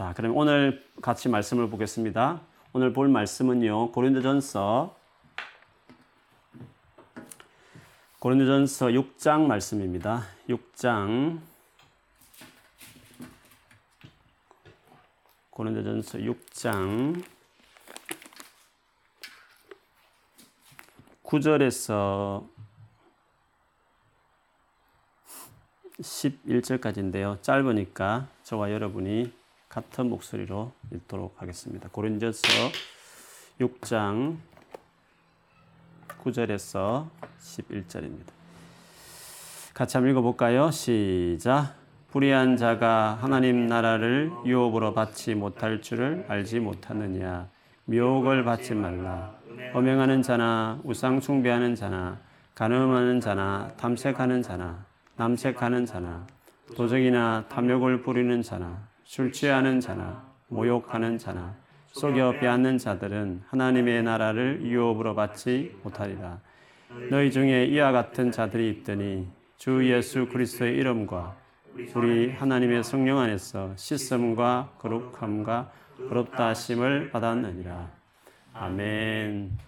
자, 그럼 오늘 같이 말씀을 보겠습니다. 오늘 볼 말씀은요. 고린도전서 고린도전서 6장 말씀입니다. 6장 고린도전서 6장 9절에서 11절까지인데요. 짧으니까 저와 여러분이 같은 목소리로 읽도록 하겠습니다. 고린도서 6장 9절에서 11절입니다. 같이 한번 읽어볼까요? 시작. 불의한 자가 하나님 나라를 유업으로 받지 못할 줄을 알지 못하느냐. 묘옥을 받지 말라. 엄행하는 자나 우상 숭배하는 자나 가늠하는 자나 탐색하는 자나 남색하는 자나 도적이나 탐욕을 부리는 자나 술 취하는 자나 모욕하는 자나 속여 빼앗는 자들은 하나님의 나라를 유업으로 받지 못하리라. 너희 중에 이와 같은 자들이 있더니 주 예수 그리스도의 이름과 우리 하나님의 성령 안에서 씻음과 거룩함과 어렵다 하심을 받았느니라. 아멘.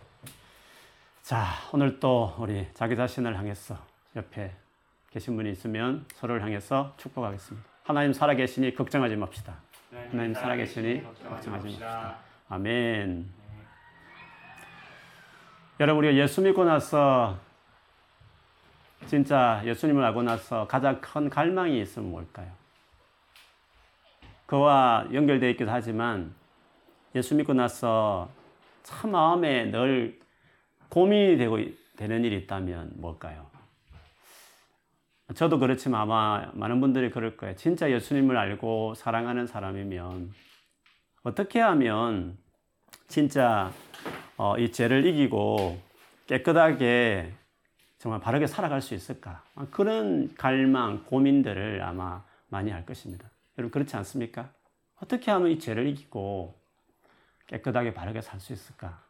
자, 오늘 또 우리 자기 자신을 향해서 옆에 계신 분이 있으면 서로를 향해서 축복하겠습니다. 하나님 살아계시니 걱정하지 맙시다. 하나님 살아계시니 걱정하지 맙시다. 아멘. 여러분, 우리가 예수 믿고 나서 진짜 예수님을 알고 나서 가장 큰 갈망이 있으면 뭘까요? 그와 연결되어 있기도 하지만 예수 믿고 나서 참 마음에 늘 고민이 되고 되는 일이 있다면 뭘까요? 저도 그렇지만 아마 많은 분들이 그럴 거예요. 진짜 예수님을 알고 사랑하는 사람이면 어떻게 하면 진짜 어, 이 죄를 이기고 깨끗하게 정말 바르게 살아갈 수 있을까? 그런 갈망, 고민들을 아마 많이 할 것입니다. 여러분 그렇지 않습니까? 어떻게 하면 이 죄를 이기고 깨끗하게 바르게 살 수 있을까?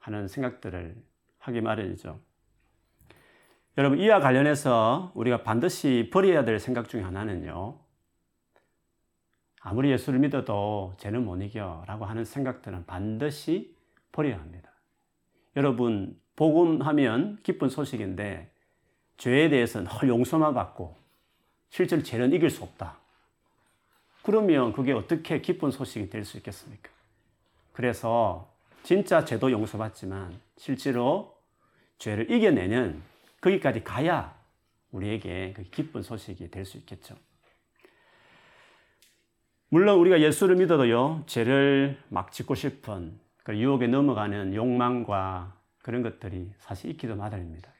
하는 생각들을 하기 마련이죠. 여러분, 이와 관련해서 우리가 반드시 버려야 될 생각 중에 하나는요. 아무리 예수를 믿어도 죄는 못 이겨 라고 하는 생각들은 반드시 버려야 합니다. 여러분, 복음하면 기쁜 소식인데 죄에 대해서는 헐 용서만 받고 실제로 죄는 이길 수 없다. 그러면 그게 어떻게 기쁜 소식이 될 수 있겠습니까? 그래서 진짜 죄도 용서받지만 실제로 죄를 이겨내는 거기까지 가야 우리에게 그 기쁜 소식이 될 수 있겠죠. 물론 우리가 예수를 믿어도요, 죄를 막 짓고 싶은 그 유혹에 넘어가는 욕망과 그런 것들이 사실 있기도 마련입니다.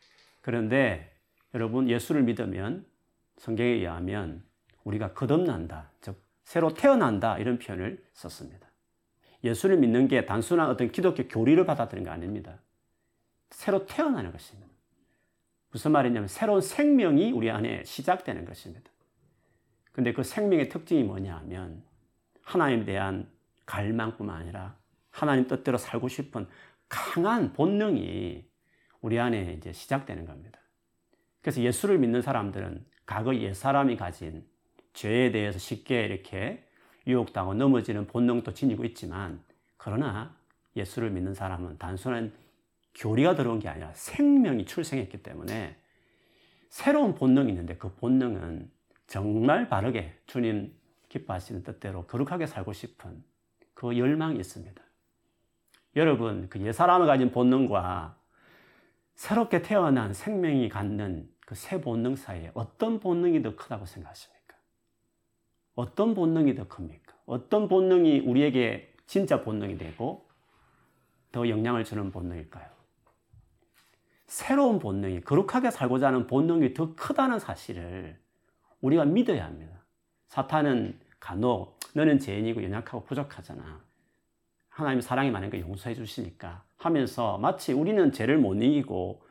그런데 여러분, 예수를 믿으면 성경에 의하면 우리가 거듭난다, 즉, 새로 태어난다, 이런 표현을 썼습니다. 예수를 믿는 게 단순한 어떤 기독교 교리를 받아들인 게 아닙니다. 새로 태어나는 것입니다. 무슨 말이냐면 새로운 생명이 우리 안에 시작되는 것입니다. 근데 그 생명의 특징이 뭐냐 하면 하나님에 대한 갈망뿐만 아니라 하나님 뜻대로 살고 싶은 강한 본능이 우리 안에 이제 시작되는 겁니다. 그래서 예수를 믿는 사람들은 과거 옛 사람이 가진 죄에 대해서 쉽게 이렇게 유혹당하고 넘어지는 본능도 지니고 있지만 그러나 예수를 믿는 사람은 단순한 교리가 들어온 게 아니라 생명이 출생했기 때문에 새로운 본능이 있는데 그 본능은 정말 바르게 주님 기뻐하시는 뜻대로 거룩하게 살고 싶은 그 열망이 있습니다. 여러분, 그 옛사람을 가진 본능과 새롭게 태어난 생명이 갖는 그 새 본능 사이에 어떤 본능이 더 크다고 생각하십니까? 어떤 본능이 더 큽니까? 어떤 본능이 우리에게 진짜 본능이 되고 더 영향을 주는 본능일까요? 새로운 본능이, 거룩하게 살고자 하는 본능이 더 크다는 사실을 우리가 믿어야 합니다. 사탄은 간혹 너는 죄인이고 연약하고 부족하잖아. 하나님 사랑이 거 용서해 주시니까 하면서 마치 우리는 죄를 못 이기고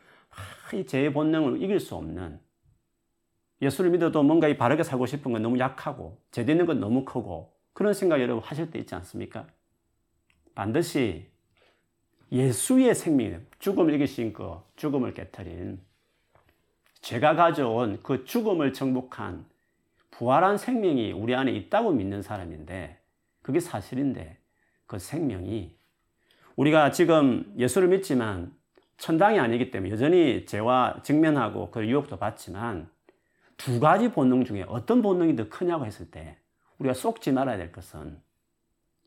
이 죄의 본능을 이길 수 없는 예수를 믿어도 뭔가 이 바르게 살고 싶은 건 너무 약하고 죄되는 건 너무 크고 그런 생각 여러분 하실 때 있지 않습니까? 반드시 예수의 생명, 죽음을 이기신 그 죽음을 깨뜨린 죄가 가져온 그 죽음을 정복한 부활한 생명이 우리 안에 있다고 믿는 사람인데 그게 사실인데 그 생명이 우리가 지금 예수를 믿지만 천당이 아니기 때문에 여전히 죄와 직면하고 그 유혹도 받지만 두 가지 본능 중에 어떤 본능이 더 크냐고 했을 때 우리가 쏙지 말아야 될 것은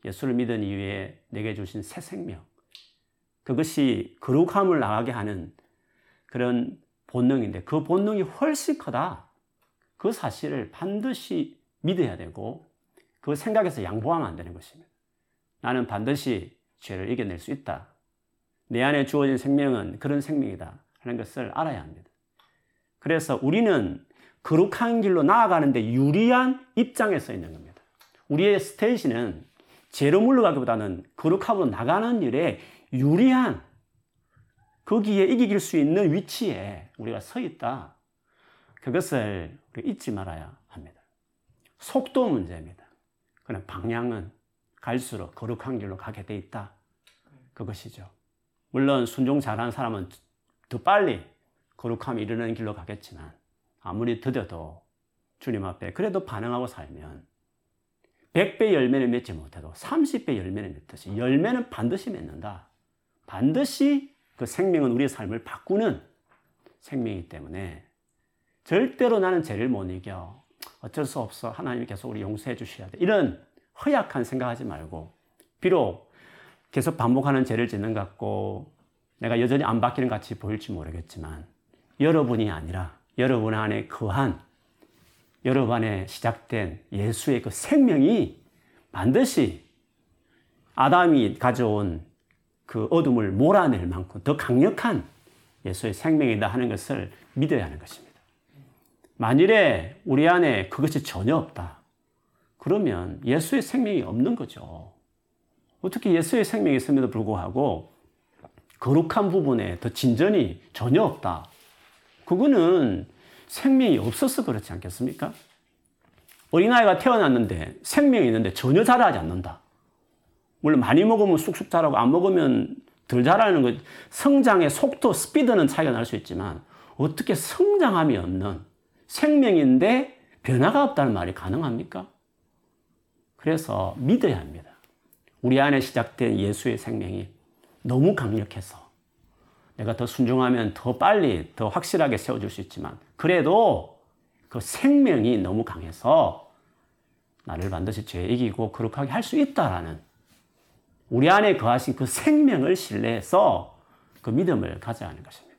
예수를 믿은 이후에 내게 주신 새 생명. 그것이 거룩함을 나가게 하는 그런 본능인데 그 본능이 훨씬 크다. 그 사실을 반드시 믿어야 되고 그 생각에서 양보하면 안 되는 것입니다. 나는 반드시 죄를 이겨낼 수 있다. 내 안에 주어진 생명은 그런 생명이다. 하는 것을 알아야 합니다. 그래서 우리는 거룩한 길로 나아가는데 유리한 입장에 서 있는 겁니다. 우리의 스테이지는 죄로 물러가기보다는 거룩함으로 나가는 일에 유리한 거기에 이길 수 있는 위치에 우리가 서 있다. 그것을 잊지 말아야 합니다. 속도 문제입니다. 그러나 방향은 갈수록 거룩한 길로 가게 돼 있다. 그것이죠. 물론 순종 잘하는 사람은 더 빨리 거룩함 이르는 길로 가겠지만 아무리 더뎌도 주님 앞에 그래도 반응하고 살면 100배 열매를 맺지 못해도 30배 열매를 맺듯이 열매는 반드시 맺는다. 반드시 그 생명은 우리의 삶을 바꾸는 생명이기 때문에 절대로 나는 죄를 못 이겨. 어쩔 수 없어. 하나님이 계속 우리 용서해 주셔야 돼. 이런 허약한 생각하지 말고 비록 계속 반복하는 죄를 짓는 것 같고 내가 여전히 안 바뀌는 같이 보일지 모르겠지만 여러분이 아니라 여러분 안에 거한 여러분 안에 시작된 예수의 그 생명이 반드시 아담이 가져온 그 어둠을 몰아낼 만큼 더 강력한 예수의 생명이다 하는 것을 믿어야 하는 것입니다. 만일에 우리 안에 그것이 전혀 없다. 그러면 예수의 생명이 없는 거죠. 어떻게 예수의 생명이 있음에도 불구하고 거룩한 부분에 더 진전이 전혀 없다. 그거는 생명이 없어서 그렇지 않겠습니까? 어린아이가 태어났는데 생명이 있는데 전혀 자라지 않는다. 물론 많이 먹으면 쑥쑥 자라고 안 먹으면 덜 자라는 것, 성장의 속도, 스피드는 차이가 날 수 있지만 어떻게 성장함이 없는 생명인데 변화가 없다는 말이 가능합니까? 그래서 믿어야 합니다. 우리 안에 시작된 예수의 생명이 너무 강력해서 내가 더 순종하면 더 빨리, 더 확실하게 세워줄 수 있지만 그래도 그 생명이 너무 강해서 나를 반드시 죄 이기고 거룩하게 할 수 있다라는 우리 안에 거하신 그 생명을 신뢰해서 그 믿음을 가져야 하는 것입니다.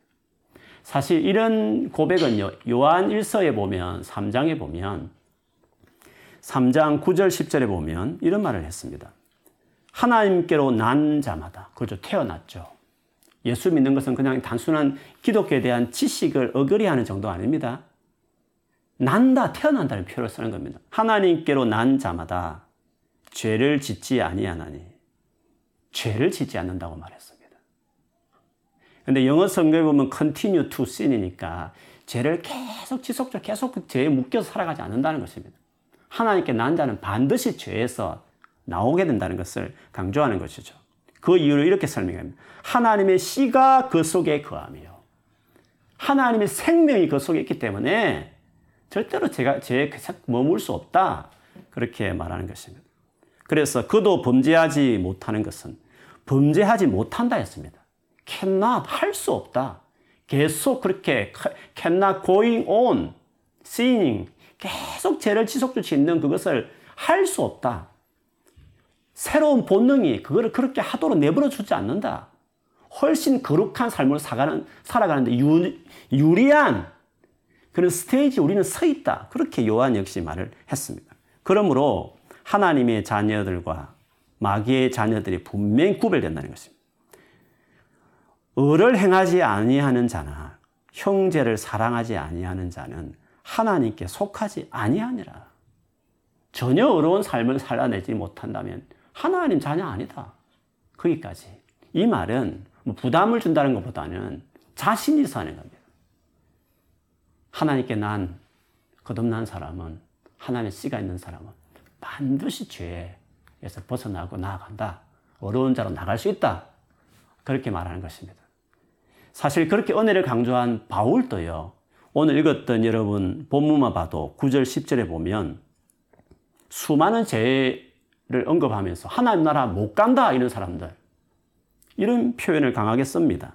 사실 이런 고백은요, 요한 1서에 보면, 3장에 보면, 3장 9절 10절에 보면 이런 말을 했습니다. 하나님께로 난 자마다, 그렇죠. 태어났죠. 예수 믿는 것은 그냥 단순한 기독교에 대한 지식을 어그리 하는 정도 아닙니다. 난다, 태어난다는 표현을 쓰는 겁니다. 하나님께로 난 자마다 죄를 짓지 아니하나니 죄를 짓지 않는다고 말했습니다. 근데 영어 성경에 보면 continue to sin이니까 죄를 계속 지속적으로 계속 그 죄에 묶여서 살아가지 않는다는 것입니다. 하나님께 난 자는 반드시 죄에서 나오게 된다는 것을 강조하는 것이죠. 그 이유를 이렇게 설명합니다. 하나님의 씨가 그 속에 거하며 하나님의 생명이 그 속에 있기 때문에 절대로 제가 죄에 머물 수 없다. 그렇게 말하는 것입니다. 그래서 그도 범죄하지 못하는 것은 범죄하지 못한다 했습니다. cannot 할 수 없다. 계속 그렇게 cannot going on sinning 계속 죄를 지속적으로 짓는 그것을 할 수 없다. 새로운 본능이 그거를 그렇게 하도록 내버려 주지 않는다. 훨씬 거룩한 삶을 살아가는, 살아가는데 유, 유리한 그런 스테이지 우리는 서 있다. 그렇게 요한 역시 말을 했습니다. 그러므로 하나님의 자녀들과 마귀의 자녀들이 분명히 구별된다는 것입니다. 을을 행하지 아니하는 자나 형제를 사랑하지 아니하는 자는 하나님께 속하지 아니하니라. 전혀 어려운 삶을 살아내지 못한다면 하나님 자녀 아니다. 거기까지. 이 말은 뭐 부담을 준다는 것보다는 자신이 사는 겁니다. 하나님께 난 거듭난 사람은 하나님의 씨가 있는 사람은 반드시 죄에 서 벗어나고 나아간다. 어려운 자로 나갈 수 있다. 그렇게 말하는 것입니다. 사실 그렇게 은혜를 강조한 바울도요. 오늘 읽었던 여러분 본문만 봐도 9절 10절에 보면 수많은 죄 언급하면서 하나님 나라 못 간다 이런 사람들 이런 표현을 강하게 씁니다.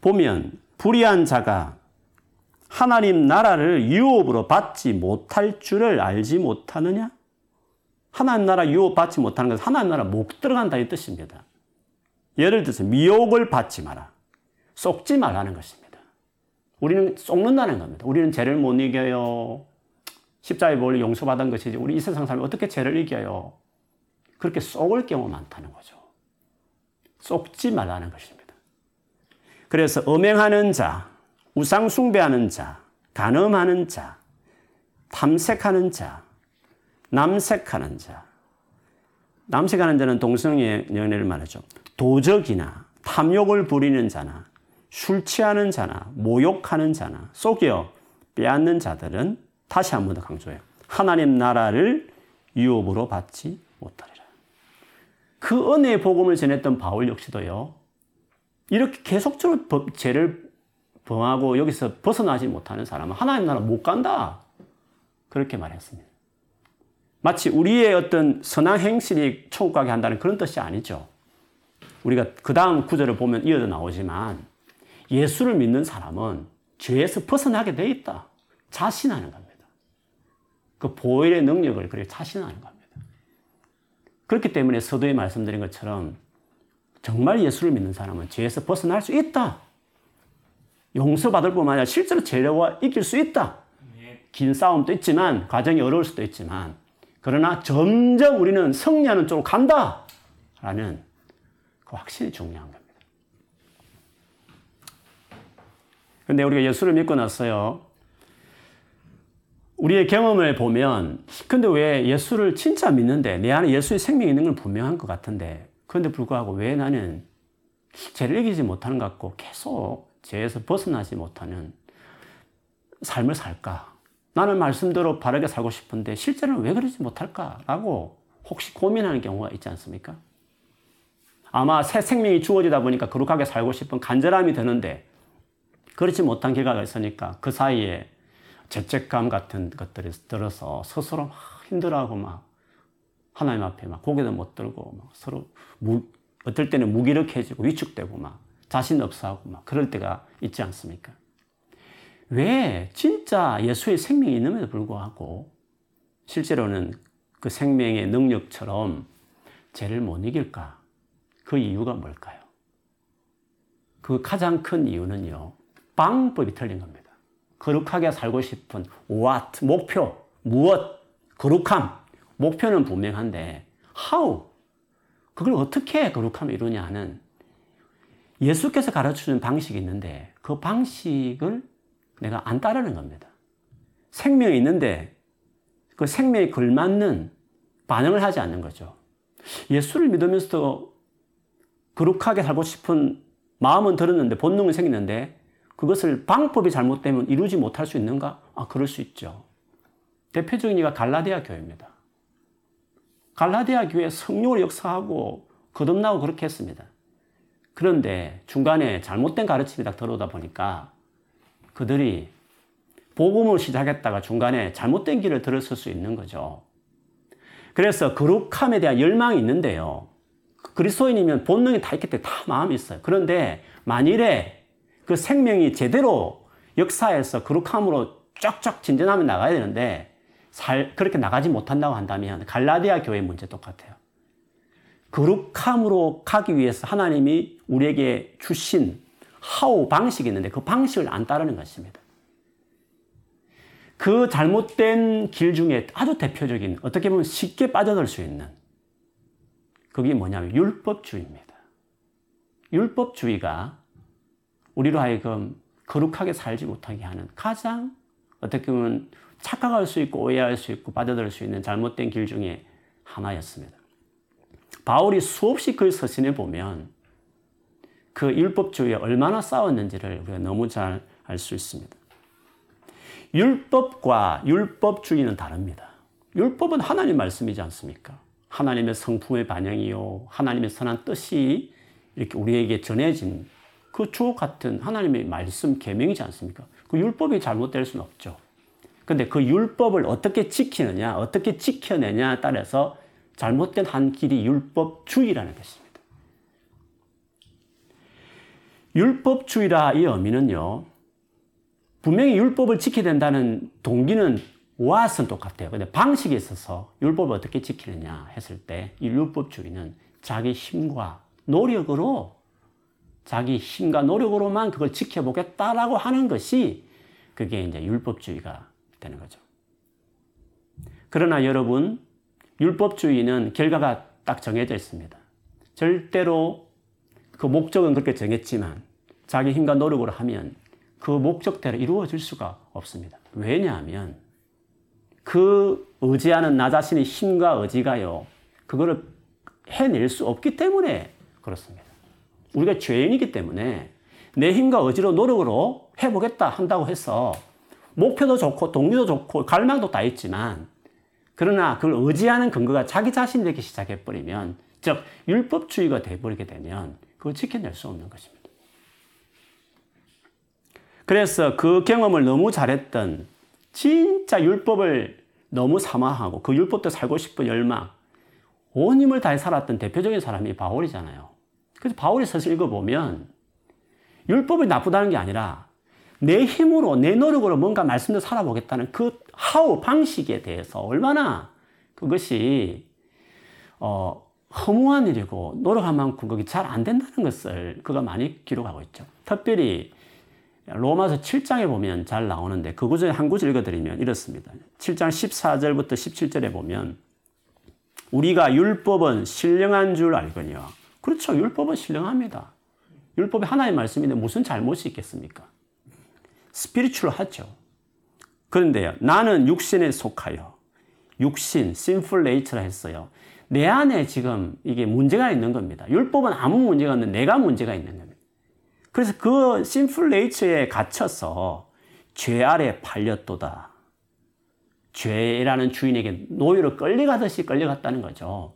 보면 불의한 자가 하나님 나라를 유업으로 받지 못할 줄을 알지 못하느냐? 하나님 나라 유업 받지 못하는 것은 하나님 나라 못 들어간다 이 뜻입니다. 예를 들어서 미혹을 받지 마라. 속지 말라는 것입니다. 우리는 속는다는 겁니다. 우리는 죄를 못 이겨요. 십자가에 뭘 용서받은 것이지 우리 이 세상 사람이 어떻게 죄를 이겨요? 그렇게 속을 경우 많다는 거죠. 속지 말라는 것입니다. 그래서 음행하는 자, 우상 숭배하는 자, 간음하는 자, 탐색하는 자, 남색하는 자. 남색하는 자는 동성의 연애를 말하죠. 도적이나 탐욕을 부리는 자나 술 취하는 자나 모욕하는 자나 속여 빼앗는 자들은 다시 한 번 더 강조해요. 하나님 나라를 유업으로 받지 못하리라. 그 은혜의 복음을 전했던 바울 역시도요. 이렇게 계속적으로 죄를 범하고 여기서 벗어나지 못하는 사람은 하나님 나라 못 간다. 그렇게 말했습니다. 마치 우리의 어떤 선한 행실이 천국 가게 한다는 그런 뜻이 아니죠. 우리가 그 다음 구절을 보면 이어져 나오지만 예수를 믿는 사람은 죄에서 벗어나게 돼 있다. 자신하는 겁니다. 그 보혈의 능력을 그렇게 자신하는 겁니다. 그렇기 때문에 서두에 말씀드린 것처럼 정말 예수를 믿는 사람은 죄에서 벗어날 수 있다. 용서받을 뿐만 아니라 실제로 죄와 이길 수 있다. 긴 싸움도 있지만 과정이 어려울 수도 있지만 그러나 점점 우리는 승리하는 쪽으로 간다. 라는 그 확실히 중요한 겁니다. 근데 우리가 예수를 믿고 났어요. 우리의 경험을 보면, 근데 왜 예수를 진짜 믿는데, 내 안에 예수의 생명이 있는 건 분명한 것 같은데, 그런데 불구하고 왜 나는 죄를 이기지 못하는 것 같고 계속 죄에서 벗어나지 못하는 삶을 살까? 나는 말씀대로 바르게 살고 싶은데 실제로는 왜 그러지 못할까라고 혹시 고민하는 경우가 있지 않습니까? 아마 새 생명이 주어지다 보니까 거룩하게 살고 싶은 간절함이 드는데 그렇지 못한 결과가 있으니까 그 사이에 죄책감 같은 것들이 들어서 스스로 막 힘들어하고 막 하나님 앞에 막 고개도 못 들고 막 서로 무, 어떨 때는 무기력해지고 위축되고 막 자신 없어하고 막 그럴 때가 있지 않습니까? 왜 진짜 예수의 생명이 있음에도 불구하고 실제로는 그 생명의 능력처럼 죄를 못 이길까? 그 이유가 뭘까요? 그 가장 큰 이유는요, 방법이 틀린 겁니다. 거룩하게 살고 싶은 what, 목표, 무엇, 거룩함, 목표는 분명한데 how, 그걸 어떻게 거룩함을 이루냐는 예수께서 가르쳐 주는 방식이 있는데 그 방식을 내가 안 따르는 겁니다. 생명이 있는데 그 생명에 걸맞는 반응을 하지 않는 거죠. 예수를 믿으면서도 거룩하게 살고 싶은 마음은 들었는데 본능은 생겼는데 그것을 방법이 잘못되면 이루지 못할 수 있는가? 아, 그럴 수 있죠. 대표적인 예가 갈라디아 교회입니다. 갈라디아 교회 성령을 역사하고 거듭나고 그렇게 했습니다. 그런데 중간에 잘못된 가르침이 딱 들어오다 보니까 그들이 복음을 시작했다가 중간에 잘못된 길을 들었을 수 있는 거죠. 그래서 거룩함에 대한 열망이 있는데요. 그리스도인이면 본능이 다 있기 때문에 다 마음이 있어요. 그런데 만일에 그 생명이 제대로 역사에서 거룩함으로 쫙쫙 진전하면 나가야 되는데 살, 그렇게 나가지 못한다고 한다면 갈라디아 교회 문제 똑같아요. 거룩함으로 가기 위해서 하나님이 우리에게 주신 하우 방식이 있는데 그 방식을 안 따르는 것입니다. 그 잘못된 길 중에 아주 대표적인 어떻게 보면 쉽게 빠져들 수 있는 그게 뭐냐면 율법주의입니다. 율법주의가 우리로 하여금 거룩하게 살지 못하게 하는 가장 어떻게 보면 착각할 수 있고 오해할 수 있고 빠져들 수 있는 잘못된 길 중에 하나였습니다. 바울이 수없이 글 서신에 보면 그 율법주의에 얼마나 싸웠는지를 우리가 너무 잘 알 수 있습니다. 율법과 율법주의는 다릅니다. 율법은 하나님 말씀이지 않습니까? 하나님의 성품의 반영이요. 하나님의 선한 뜻이 이렇게 우리에게 전해진 그 주옥 같은 하나님의 말씀 계명이지 않습니까? 그 율법이 잘못될 수는 없죠. 근데 그 율법을 어떻게 지키느냐, 어떻게 지켜내냐에 따라서 잘못된 한 길이 율법주의라는 것입니다. 율법주의라 이 의미는요, 분명히 율법을 지켜야 된다는 동기는 와선 똑같아요. 근데 방식에 있어서 율법을 어떻게 지키느냐 했을 때 이 율법주의는 자기 힘과 노력으로 자기 힘과 노력으로만 그걸 지켜보겠다라고 하는 것이 그게 이제 율법주의가 되는 거죠. 그러나 여러분, 율법주의는 결과가 딱 정해져 있습니다. 절대로 그 목적은 그렇게 정했지만 자기 힘과 노력으로 하면 그 목적대로 이루어질 수가 없습니다. 왜냐하면 그 의지하는 나 자신의 힘과 의지가요, 그거를 해낼 수 없기 때문에 그렇습니다. 우리가 죄인이기 때문에 내 힘과 의지로 노력으로 해보겠다 한다고 해서 목표도 좋고 동료도 좋고 갈망도 다 있지만 그러나 그걸 의지하는 근거가 자기 자신 되기 시작해버리면 즉 율법주의가 돼버리게 되면 그걸 지켜낼 수 없는 것입니다. 그래서 그 경험을 너무 잘했던 진짜 율법을 너무 사모하고 그 율법도 살고 싶은 열망 온 힘을 다해 살았던 대표적인 사람이 바울이잖아요. 그래서 바울의 서술 읽어보면 율법이 나쁘다는 게 아니라 내 힘으로 내 노력으로 뭔가 말씀대로 살아보겠다는 그 하우 방식에 대해서 얼마나 그것이 어, 허무한 일이고 노력한 만큼 그게 잘 안 된다는 것을 그가 많이 기록하고 있죠. 특별히 로마서 7장에 보면 잘 나오는데 그 구절에 한 구절 읽어드리면 이렇습니다. 7장 14절부터 17절에 보면 우리가 율법은 신령한 줄 알거니와 그렇죠. 율법은 신령합니다. 율법이 하나의 말씀인데 무슨 잘못이 있겠습니까? 스피리추얼하죠. 그런데요. 나는 육신에 속하여 육신, sinful nature라 했어요. 내 안에 지금 이게 문제가 있는 겁니다. 율법은 아무 문제가 없는 내가 문제가 있는 겁니다. 그래서 그 sinful nature에 갇혀서 죄 아래 팔렸도다. 죄라는 주인에게 노예로 끌려가듯이 끌려갔다는 거죠.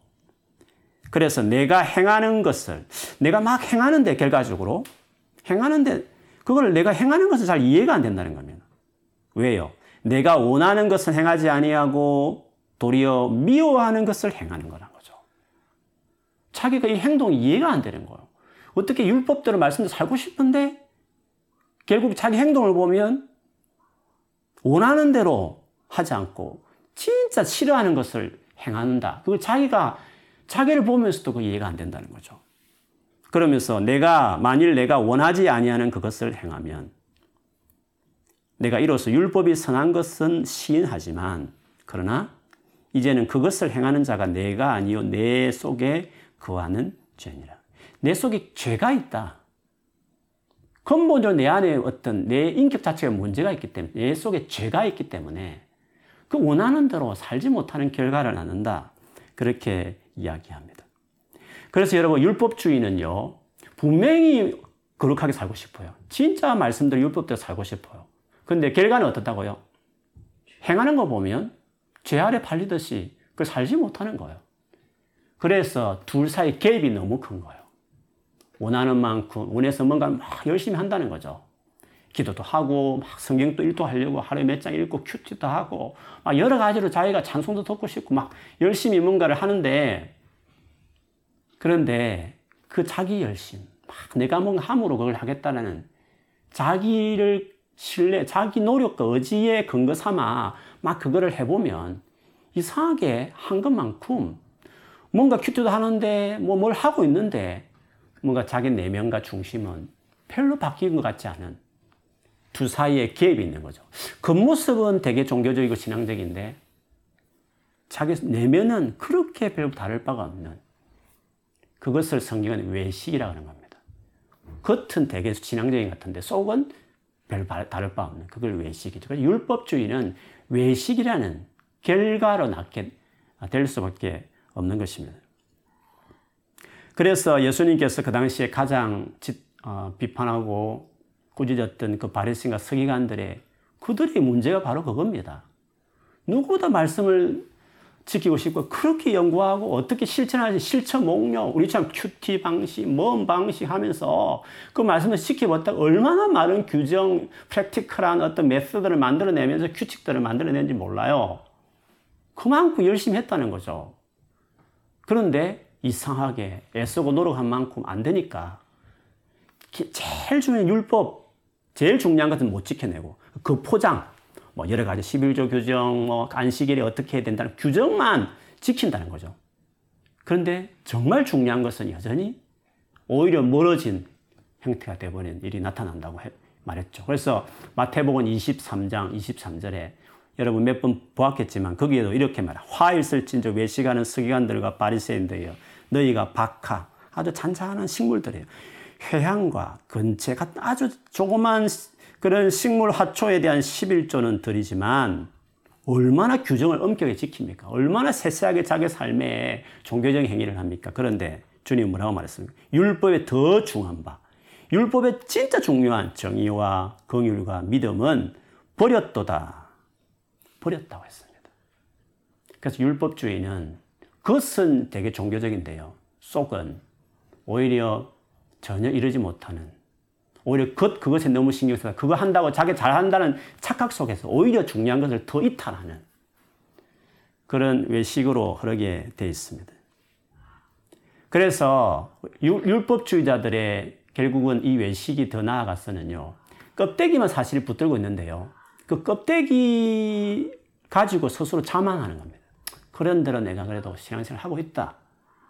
그래서 내가 행하는 것을 내가 막 행하는데 결과적으로 행하는데 그걸 내가 행하는 것은 잘 이해가 안 된다는 겁니다. 왜요? 내가 원하는 것은 행하지 아니하고 도리어 미워하는 것을 행하는 거란 거죠. 자기가 이 행동이 이해가 안 되는 거예요. 어떻게 율법대로 말씀대로 살고 싶은데 결국 자기 행동을 보면 원하는 대로 하지 않고 진짜 싫어하는 것을 행한다. 그걸 자기가 자기를 보면서도 그 이해가 안 된다는 거죠. 그러면서 내가 만일 내가 원하지 아니하는 그것을 행하면 내가 이로써 율법이 선한 것은 시인하지만 그러나 이제는 그것을 행하는 자가 내가 아니요 내 속에 거하는 죄니라. 내 속에 죄가 있다. 근본적으로 내 안에 어떤 내 인격 자체가 문제가 있기 때문에 내 속에 죄가 있기 때문에 그 원하는 대로 살지 못하는 결과를 낳는다. 그렇게 이야기합니다. 그래서 여러분 율법주의는요. 분명히 거룩하게 살고 싶어요. 진짜 말씀대로 율법대로 살고 싶어요. 근데 결과는 어떻다고요? 행하는 거 보면 죄 아래 팔리듯이 그 살지 못하는 거예요. 그래서 둘 사이 갭이 너무 큰 거예요. 원하는 만큼 원해서 뭔가 막 열심히 한다는 거죠. 기도도 하고 막 성경도 읽도하려고 하루에 몇 장 읽고 큐티도 하고 막 여러 가지로 자기가 찬송도 듣고 싶고 막 열심히 뭔가를 하는데 그런데 그 자기 열심 막 내가 뭔가 함으로 그걸 하겠다는 자기를 신뢰 자기 노력과 의지에 근거 삼아 막 그거를 해보면 이상하게 한 것만큼 뭔가 큐티도 하는데 뭐 뭘 하고 있는데 뭔가 자기 내면과 중심은 별로 바뀐 것 같지 않은 두 사이에 갭이 있는 거죠. 겉모습은 되게 종교적이고 신앙적인데 자기 내면은 그렇게 별로 다를 바가 없는 그것을 성경은 외식이라고 하는 겁니다. 겉은 되게 신앙적인 것 같은데 속은 별 다를 바 없는 그걸 외식이죠. 그래서 율법주의는 외식이라는 결과로 낳게 될 수밖에 없는 것입니다. 그래서 예수님께서 그 당시에 가장 어, 비판하고 꾸짖었던 그 바리새인과 서기관들의 그들의 문제가 바로 그겁니다. 누구보다 말씀을 지키고 싶고 그렇게 연구하고 어떻게 실천하지 실천 목록 우리처럼 큐티 방식 뭔 방식 하면서 그 말씀을 지켜봤다 얼마나 많은 규정 프랙티컬한 어떤 메소드를 만들어내면서 규칙들을 만들어낸지 몰라요. 그만큼 열심히 했다는 거죠. 그런데 이상하게 애쓰고 노력한 만큼 안 되니까 제일 중요한 율법, 제일 중요한 것은 못 지켜내고 그 포장, 뭐 여러 가지 11조 규정, 뭐 안식일에 어떻게 해야 된다는 규정만 지킨다는 거죠. 그런데 정말 중요한 것은 여전히 오히려 멀어진 형태가 되어버린 일이 나타난다고 말했죠. 그래서 마태복음 23장 23절에 여러분 몇 번 보았겠지만 거기에도 이렇게 말하 화일 쓸진저 외식하는 서기관들과 바리새인들이여 너희가 박하 아주 잔잔한 식물들이에요. 회향과 근체 같은 아주 조그만 그런 식물 화초에 대한 11조는 드리지만 얼마나 규정을 엄격히 지킵니까? 얼마나 세세하게 자기 삶에 종교적인 행위를 합니까? 그런데 주님 뭐라고 말했습니까? 율법에 더 중요한 바, 율법에 진짜 중요한 정의와 긍휼과 믿음은 버렸도다. 버렸다고 했습니다. 그래서 율법주의는 겉은 되게 종교적인데요. 속은 오히려 전혀 이러지 못하는 오히려 겉 그것에 너무 신경 써서 그거 한다고 자기 잘한다는 착각 속에서 오히려 중요한 것을 더 이탈하는 그런 외식으로 흐르게 돼 있습니다. 그래서 율법주의자들의 결국은 이 외식이 더 나아가서는요. 껍데기만 사실 붙들고 있는데요. 그 껍데기 가지고 스스로 자만하는 겁니다. 그런대로 내가 그래도 신앙생활 하고 있다.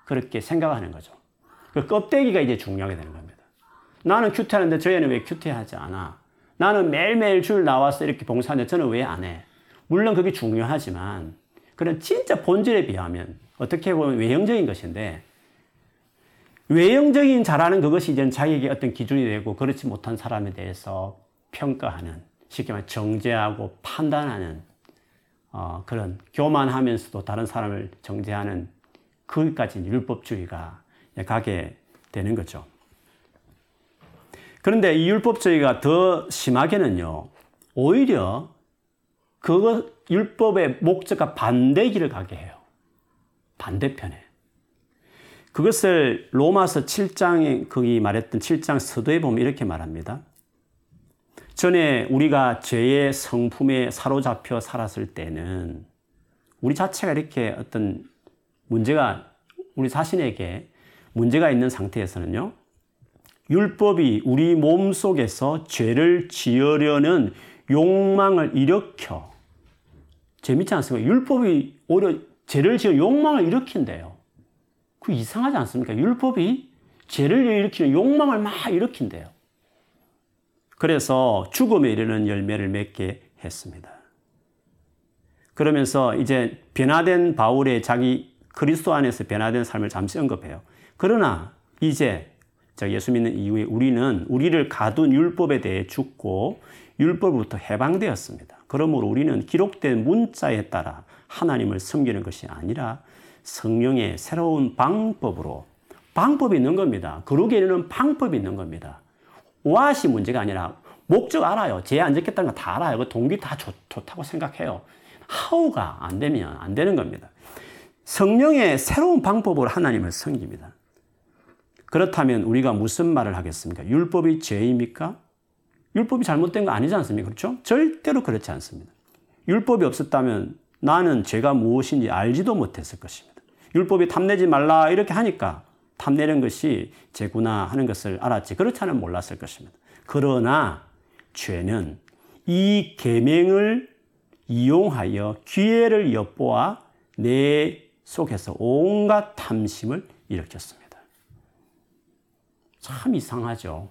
그렇게 생각하는 거죠. 그 껍데기가 이제 중요하게 되는 겁니다. 나는 큐티하는데 저희는 왜 큐티하지 않아? 나는 매일매일 줄 나와서 이렇게 봉사하는데 저는 왜 안 해? 물론 그게 중요하지만, 그런 진짜 본질에 비하면 어떻게 보면 외형적인 것인데, 외형적인 잘하는 그것이 이제 자기에게 어떤 기준이 되고 그렇지 못한 사람에 대해서 평가하는, 쉽게 말해 정죄하고 판단하는 어, 그런 교만하면서도 다른 사람을 정죄하는 거기까지 율법주의가 가게 되는 거죠. 그런데 이 율법주의가 더 심하게는요, 오히려 그거 율법의 목적과 반대 길을 가게 해요. 반대편에. 그것을 로마서 7장에 거기 말했던 7장 서도에 보면 이렇게 말합니다. 전에 우리가 죄의 성품에 사로잡혀 살았을 때는 우리 자체가 이렇게 어떤 문제가 우리 자신에게 문제가 있는 상태에서는요. 율법이 우리 몸 속에서 죄를 지으려는 욕망을 일으켜 재밌지 않습니까? 율법이 오히려 죄를 지어 욕망을 일으킨대요. 그 이상하지 않습니까? 율법이 죄를 일으키는 욕망을 막 일으킨대요. 그래서 죽음에 이르는 열매를 맺게 했습니다. 그러면서 이제 변화된 바울의 자기 그리스도 안에서 변화된 삶을 잠시 언급해요. 그러나 이제 예수 믿는 이후에 우리는 우리를 가둔 율법에 대해 죽고 율법으로부터 해방되었습니다. 그러므로 우리는 기록된 문자에 따라 하나님을 섬기는 것이 아니라 성령의 새로운 방법으로 방법이 있는 겁니다. 그러기에는 방법이 있는 겁니다. 오아시 문제가 아니라 목적 알아요. 죄 안 짓겠다는 거 다 알아요. 그 동기 다 좋, 좋다고 생각해요. 하우가 안 되면 안 되는 겁니다. 성령의 새로운 방법으로 하나님을 섬깁니다. 그렇다면 우리가 무슨 말을 하겠습니까? 율법이 죄입니까? 율법이 잘못된 거 아니지 않습니까? 그렇죠? 절대로 그렇지 않습니다. 율법이 없었다면 나는 죄가 무엇인지 알지도 못했을 것입니다. 율법이 탐내지 말라 이렇게 하니까 탐내는 것이 죄구나 하는 것을 알았지. 그렇지 않으면 몰랐을 것입니다. 그러나 죄는 이 계명을 이용하여 기회를 엿보아 내 속에서 온갖 탐심을 일으켰습니다. 참 이상하죠.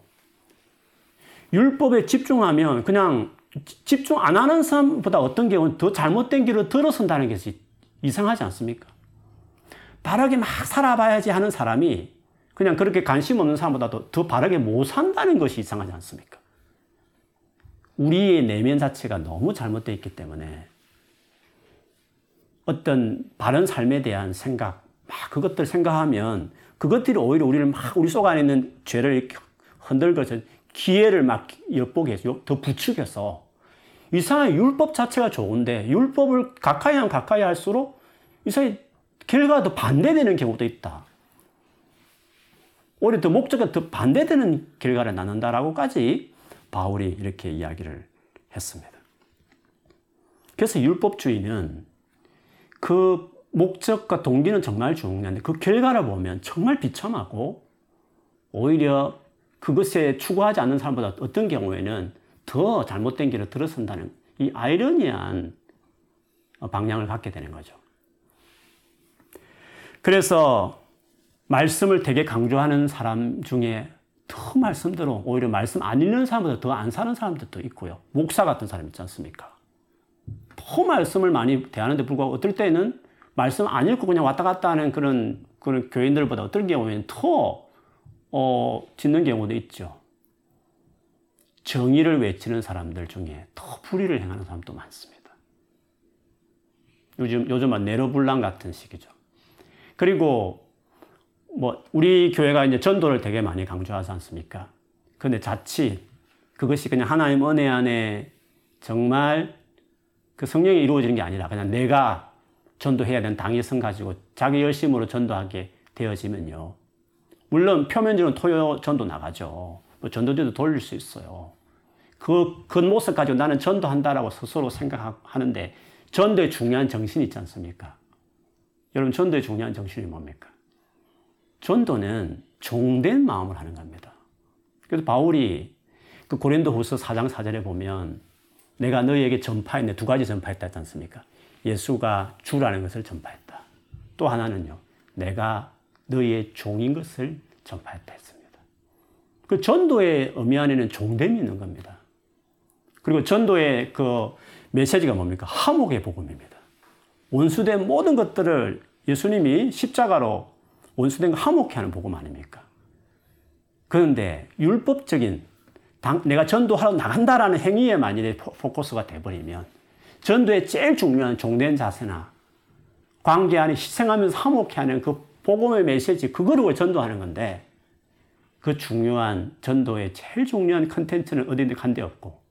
율법에 집중하면 그냥 집중 안 하는 사람보다 어떤 경우는 더 잘못된 길로 들어선다는 것이 이상하지 않습니까? 바르게 막 살아봐야지 하는 사람이 그냥 그렇게 관심 없는 사람보다도 더 바르게 못 산다는 것이 이상하지 않습니까? 우리의 내면 자체가 너무 잘못되어 있기 때문에 어떤 바른 삶에 대한 생각, 막 그것들 생각하면 그것들이 오히려 우리를 막 우리 속 안에 있는 죄를 흔들거서 기회를 막 엿보게 해서 더 부추겨서 이상한 율법 자체가 좋은데 율법을 가까이 하면 가까이 할수록 이상하게 결과가 더 반대되는 경우도 있다. 오히려 더 목적과 더 반대되는 결과를 낳는다라고까지 바울이 이렇게 이야기를 했습니다. 그래서 율법주의는 그 목적과 동기는 정말 중요한데 그 결과를 보면 정말 비참하고 오히려 그것에 추구하지 않는 사람보다 어떤 경우에는 더 잘못된 길을 들어선다는 이 아이러니한 방향을 갖게 되는 거죠. 그래서 말씀을 되게 강조하는 사람 중에 더 말씀대로 오히려 말씀 안 읽는 사람보다 더 안 사는 사람들도 있고요. 목사 같은 사람 있지 않습니까? 더 말씀을 많이 대하는데 불구하고 어떨 때는 말씀 안 읽고 그냥 왔다 갔다 하는 그런, 그런 교인들보다 어떤 경우에는 더, 어, 짓는 경우도 있죠. 정의를 외치는 사람들 중에 더 불의를 행하는 사람도 많습니다. 요즘, 요즘은 네로불란 같은 시기죠. 그리고 뭐, 우리 교회가 이제 전도를 되게 많이 강조하지 않습니까? 근데 자칫 그것이 그냥 하나님 은혜 안에 정말 그 성령이 이루어지는 게 아니라 그냥 내가 전도해야 되는 당위성 가지고 자기 열심으로 전도하게 되어지면요. 물론 표면적으로 토요 전도 나가죠. 뭐 전도대도 돌릴 수 있어요. 그 겉모습 가지고 나는 전도한다라고 스스로 생각하는데 전도의 중요한 정신이 있지 않습니까? 여러분 전도의 중요한 정신이 뭡니까? 전도는 종된 마음을 하는 겁니다. 그래서 바울이 그 고린도 후서 4장 4절에 보면 내가 너희에게 전파했네. 두 가지 전파했다 했지 않습니까? 예수가 주라는 것을 전파했다. 또 하나는요. 내가 너희의 종인 것을 전파했다 했습니다. 그 전도의 의미 안에는 종됨이 있는 겁니다. 그리고 전도의 그 메시지가 뭡니까? 화목의 복음입니다. 원수된 모든 것들을 예수님이 십자가로 원수된 거 화목해 하는 복음 아닙니까? 그런데 율법적인 내가 전도하러 나간다라는 행위에 만일에 포커스가 돼버리면 전도의 제일 중요한 종된 자세나 관계 안에 희생하면서 화목해 하는 그 복음의 메시지, 그거를 전도하는 건데? 그 중요한 전도의 제일 중요한 컨텐츠는 어디든 간데 없고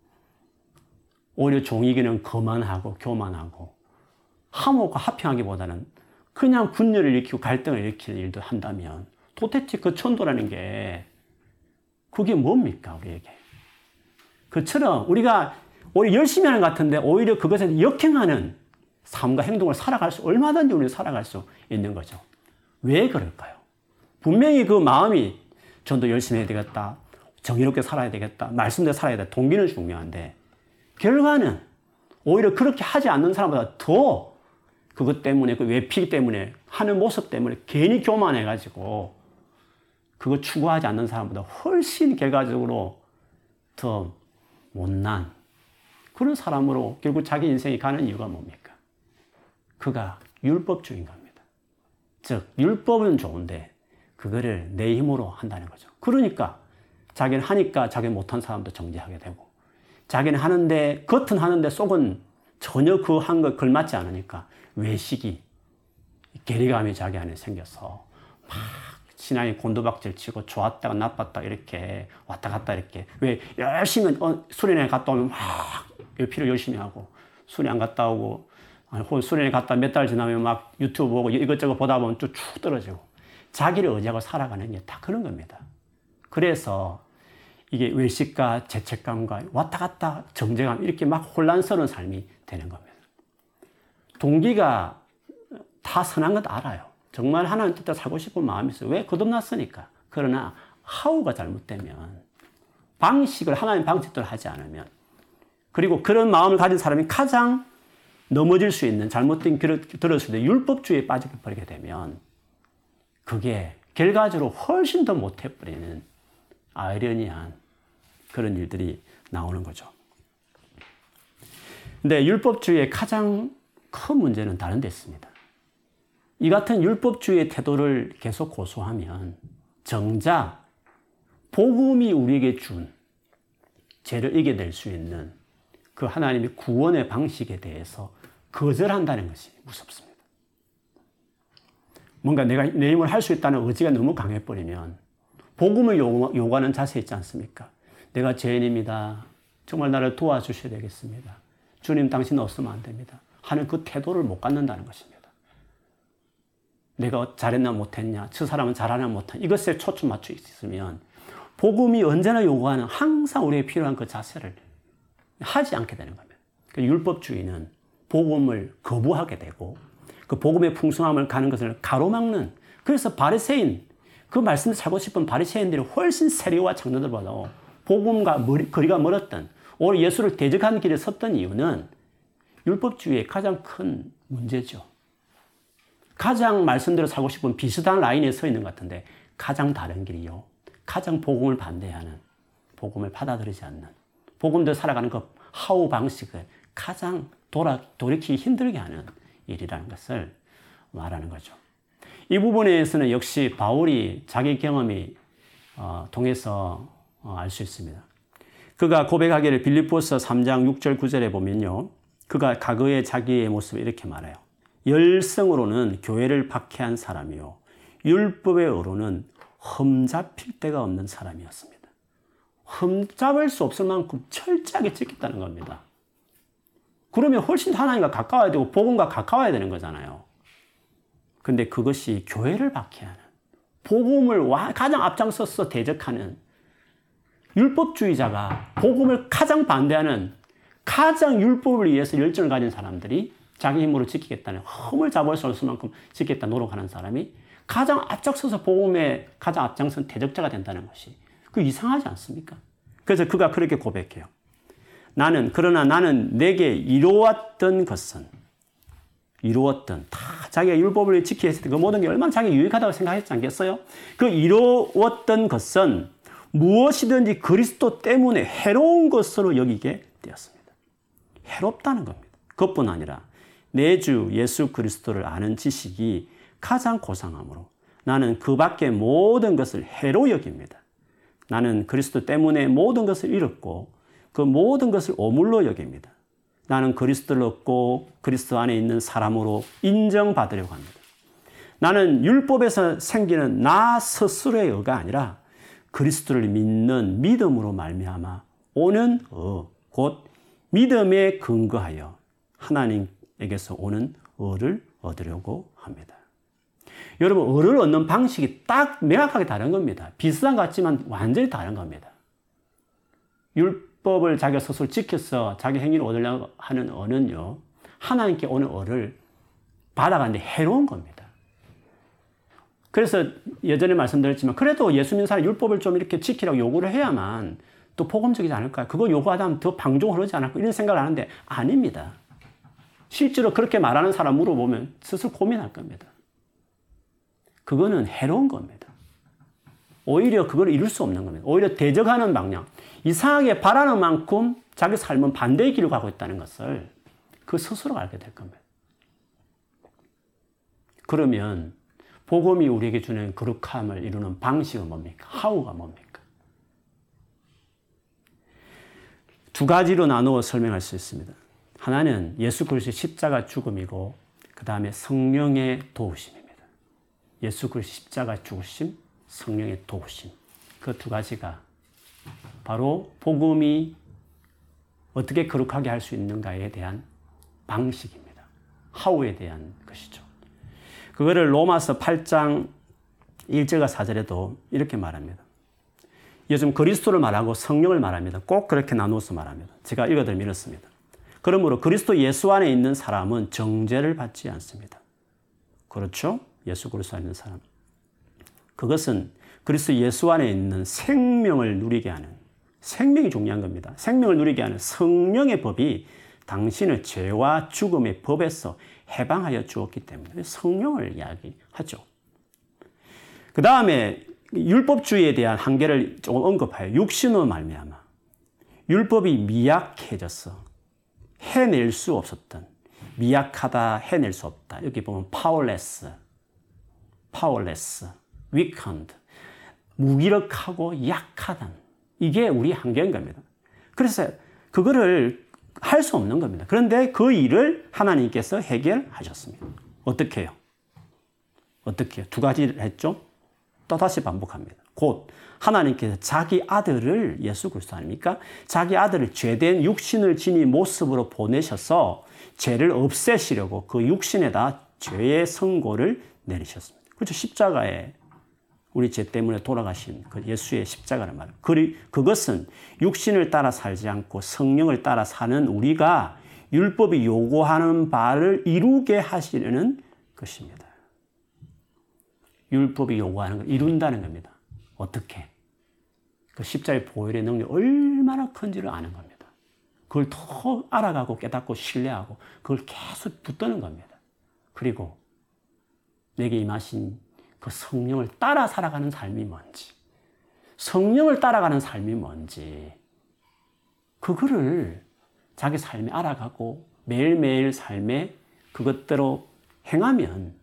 오히려 종이기는 거만하고 교만하고 화목과 합평하기보다는 그냥 분열을 일으키고 갈등을 일으키는 일도 한다면 도대체 그 전도라는 게 그게 뭡니까 우리에게? 그처럼 우리가 오히려 열심히 하는 것 같은데 오히려 그것에 역행하는 삶과 행동을 살아갈 수, 얼마든지 우리는 살아갈 수 있는 거죠. 왜 그럴까요? 분명히 그 마음이 전도 열심히 해야 되겠다. 정의롭게 살아야 되겠다. 말씀대로 살아야 돼. 동기는 중요한데, 결과는 오히려 그렇게 하지 않는 사람보다 더 그것 때문에, 그 외피기 때문에, 하는 모습 때문에 괜히 교만해 가지고, 그거 추구하지 않는 사람보다 훨씬 결과적으로 더 못난 그런 사람으로 결국 자기 인생이 가는 이유가 뭡니까? 그가 율법주의인 겁니다. 즉, 율법은 좋은데 그거를 내 힘으로 한다는 거죠. 그러니까 자기는 하니까 자기 못한 사람도 정죄하게 되고 자기는 하는데 겉은 하는데 속은 전혀 그한거 걸맞지 않으니까 외식이 괴리감이 자기 안에 생겨서 막 신앙이 곤두박질 치고 좋았다가 나빴다 이렇게 왔다 갔다 이렇게 왜 열심히 어, 수련회 갔다 오면 막 필요 열심히 하고 수련회 안 갔다 오고 혹은 수련회 갔다 몇 달 지나면 막 유튜브 보고 이것저것 보다 보면 쭉 떨어지고 자기를 의지하고 살아가는 게 다 그런 겁니다. 그래서 이게 외식과 죄책감과 왔다 갔다 정제감 이렇게 막 혼란스러운 삶이 되는 겁니다. 동기가 다 선한 것 알아요. 정말 하나님 뜻대로 살고 싶은 마음이 있어요. 왜? 거듭났으니까. 그러나 하우가 잘못되면 방식을 하나님 방식대로 하지 않으면 그리고 그런 마음을 가진 사람이 가장 넘어질 수 있는 잘못된 길을 들었을 때 율법주의에 빠져버리게 되면 그게 결과적으로 훨씬 더 못해버리는 아이러니한 그런 일들이 나오는 거죠. 근데 율법주의의 가장 큰 문제는 다른 데 있습니다. 이 같은 율법주의의 태도를 계속 고수하면 정작 복음이 우리에게 준 죄를 이겨낼 수 있는 그 하나님의 구원의 방식에 대해서 거절한다는 것이 무섭습니다. 뭔가 내가 내 힘을 할 수 있다는 의지가 너무 강해버리면 복음을 요구하는 자세 있지 않습니까? 내가 죄인입니다. 정말 나를 도와주셔야 되겠습니다. 주님 당신 없으면 안 됩니다. 하는 그 태도를 못 갖는다는 것입니다. 내가 잘했나 못했냐, 저 사람은 잘하나 못하냐, 이것에 초점 맞춰 있으면 복음이 언제나 요구하는 항상 우리에게 필요한 그 자세를 하지 않게 되는 겁니다. 그 율법주의는 복음을 거부하게 되고 그 복음의 풍성함을 가는 것을 가로막는 그래서 바리새인 그 말씀을 살고 싶은 바리새인들이 훨씬 세리와 장로들보다 복음과 머리, 거리가 멀었던 오늘 예수를 대적하는 길에 섰던 이유는 율법주의의 가장 큰 문제죠. 가장 말씀대로 살고 싶은 비슷한 라인에 서 있는 것 같은데 가장 다른 길이요. 가장 복음을 반대하는, 복음을 받아들이지 않는, 복음대로 살아가는 그 하우 방식을 가장 돌아, 돌이키기 힘들게 하는 일이라는 것을 말하는 거죠. 이 부분에서는 역시 바울이 자기 경험이 어, 통해서 어, 알수 있습니다. 그가 고백하기를 빌립보서 3장 6절 9절에 보면요. 그가 과거의 자기의 모습을 이렇게 말해요. 열성으로는 교회를 박해한 사람이요. 율법의 어로는 흠잡힐 데가 없는 사람이었습니다. 흠잡을 수 없을 만큼 철저하게 지켰다는 겁니다. 그러면 훨씬 하나님과 가까워야 되고 복음과 가까워야 되는 거잖아요. 근데 그것이 교회를 박해하는 복음을 가장 앞장서서 대적하는 율법주의자가 복음을 가장 반대하는 가장 율법을 위해서 열정을 가진 사람들이 자기 힘으로 지키겠다는 흠을 잡을 수 없을 만큼 지키겠다 노력하는 사람이 가장 앞장서서 복음에 가장 앞장선 대적자가 된다는 것이 그 이상하지 않습니까? 그래서 그가 그렇게 고백해요. 나는 그러나 나는 내게 이루었던 것은 이루었던 다 자기가 율법을 지키기 위해서 그 모든 게 얼마나 자기 유익하다고 생각했지 않겠어요? 그 이루었던 것은 무엇이든지 그리스도 때문에 해로운 것으로 여기게 되었습니다. 해롭다는 겁니다. 그것뿐 아니라 내 주 예수 그리스도를 아는 지식이 가장 고상함으로 나는 그 밖의 모든 것을 해로 여깁니다. 나는 그리스도 때문에 모든 것을 잃었고 그 모든 것을 오물로 여깁니다. 나는 그리스도를 얻고 그리스도 안에 있는 사람으로 인정받으려고 합니다. 나는 율법에서 생기는 나 스스로의 의가 아니라 그리스도를 믿는 믿음으로 말미암아 오는 어, 곧 믿음에 근거하여 하나님에게서 오는 어를 얻으려고 합니다. 여러분, 어를 얻는 방식이 딱 명확하게 다른 겁니다. 비슷한 것 같지만 완전히 다른 겁니다. 율법을 자기가 스스로 지켜서 자기 행위를 얻으려고 하는 어는요, 하나님께 오는 어를 받아가는데 해로운 겁니다. 그래서 예전에 말씀드렸지만 그래도 예수 믿는 사람 율법을 좀 이렇게 지키라고 요구를 해야만 또 복음적이지 않을까요? 그거 요구하다면 더 방종 흐르지 않을까? 이런 생각을 하는데 아닙니다. 실제로 그렇게 말하는 사람 물어보면 스스로 고민할 겁니다. 그거는 해로운 겁니다. 오히려 그걸 이룰 수 없는 겁니다. 오히려 대적하는 방향. 이상하게 바라는 만큼 자기 삶은 반대의 길을 가고 있다는 것을 그 스스로 알게 될 겁니다. 그러면 복음이 우리에게 주는 거룩함을 이루는 방식은 뭡니까? 하우가 뭡니까? 두 가지로 나누어 설명할 수 있습니다. 하나는 예수 그리스도의 십자가 죽음이고 그 다음에 성령의 도우심입니다. 예수 그리스도 십자가 죽으심, 성령의 도우심. 그 두 가지가 바로 복음이 어떻게 거룩하게 할 수 있는가에 대한 방식입니다. 하우에 대한 것이죠. 그거를 로마서 8장 1절과 4절에도 이렇게 말합니다. 요즘 그리스도를 말하고 성령을 말합니다. 꼭 그렇게 나누어서 말합니다. 제가 읽어드리면 이렇습니다. 그러므로 그리스도 예수 안에 있는 사람은 정죄를 받지 않습니다. 그렇죠? 예수 그리스도 안에 있는 사람. 그것은 그리스도 예수 안에 있는 생명을 누리게 하는 생명이 중요한 겁니다. 생명을 누리게 하는 성령의 법이 당신을 죄와 죽음의 법에서 해방하여 주었기 때문에 성령을 이야기하죠. 그 다음에 율법주의에 대한 한계를 조금 언급하여 육신으로 말미암아 율법이 미약해졌어 해낼 수 없었던 미약하다 해낼 수 없다 여기 보면 powerless, powerless, weakened 무기력하고 약하다 이게 우리 한계인 겁니다. 그래서 그거를 할 수 없는 겁니다. 그런데 그 일을 하나님께서 해결하셨습니다. 어떻게 해요? 어떻게 해요? 두 가지를 했죠? 또다시 반복합니다. 곧 하나님께서 자기 아들을 예수 그리스도 아닙니까? 자기 아들을 죄된 육신을 지닌 모습으로 보내셔서 죄를 없애시려고 그 육신에다 죄의 선고를 내리셨습니다. 그렇죠? 십자가에 우리 죄 때문에 돌아가신 그 예수의 십자가를 말합니다. 그것은 육신을 따라 살지 않고 성령을 따라 사는 우리가 율법이 요구하는 바를 이루게 하시려는 것입니다. 율법이 요구하는 걸 이룬다는 겁니다. 어떻게? 그 십자의 보혈의 능력이 얼마나 큰지를 아는 겁니다. 그걸 더 알아가고 깨닫고 신뢰하고 그걸 계속 붙드는 겁니다. 그리고 내게 임하신 그 성령을 따라 살아가는 삶이 뭔지, 성령을 따라가는 삶이 뭔지, 그거를 자기 삶에 알아가고 매일매일 삶에 그것대로 행하면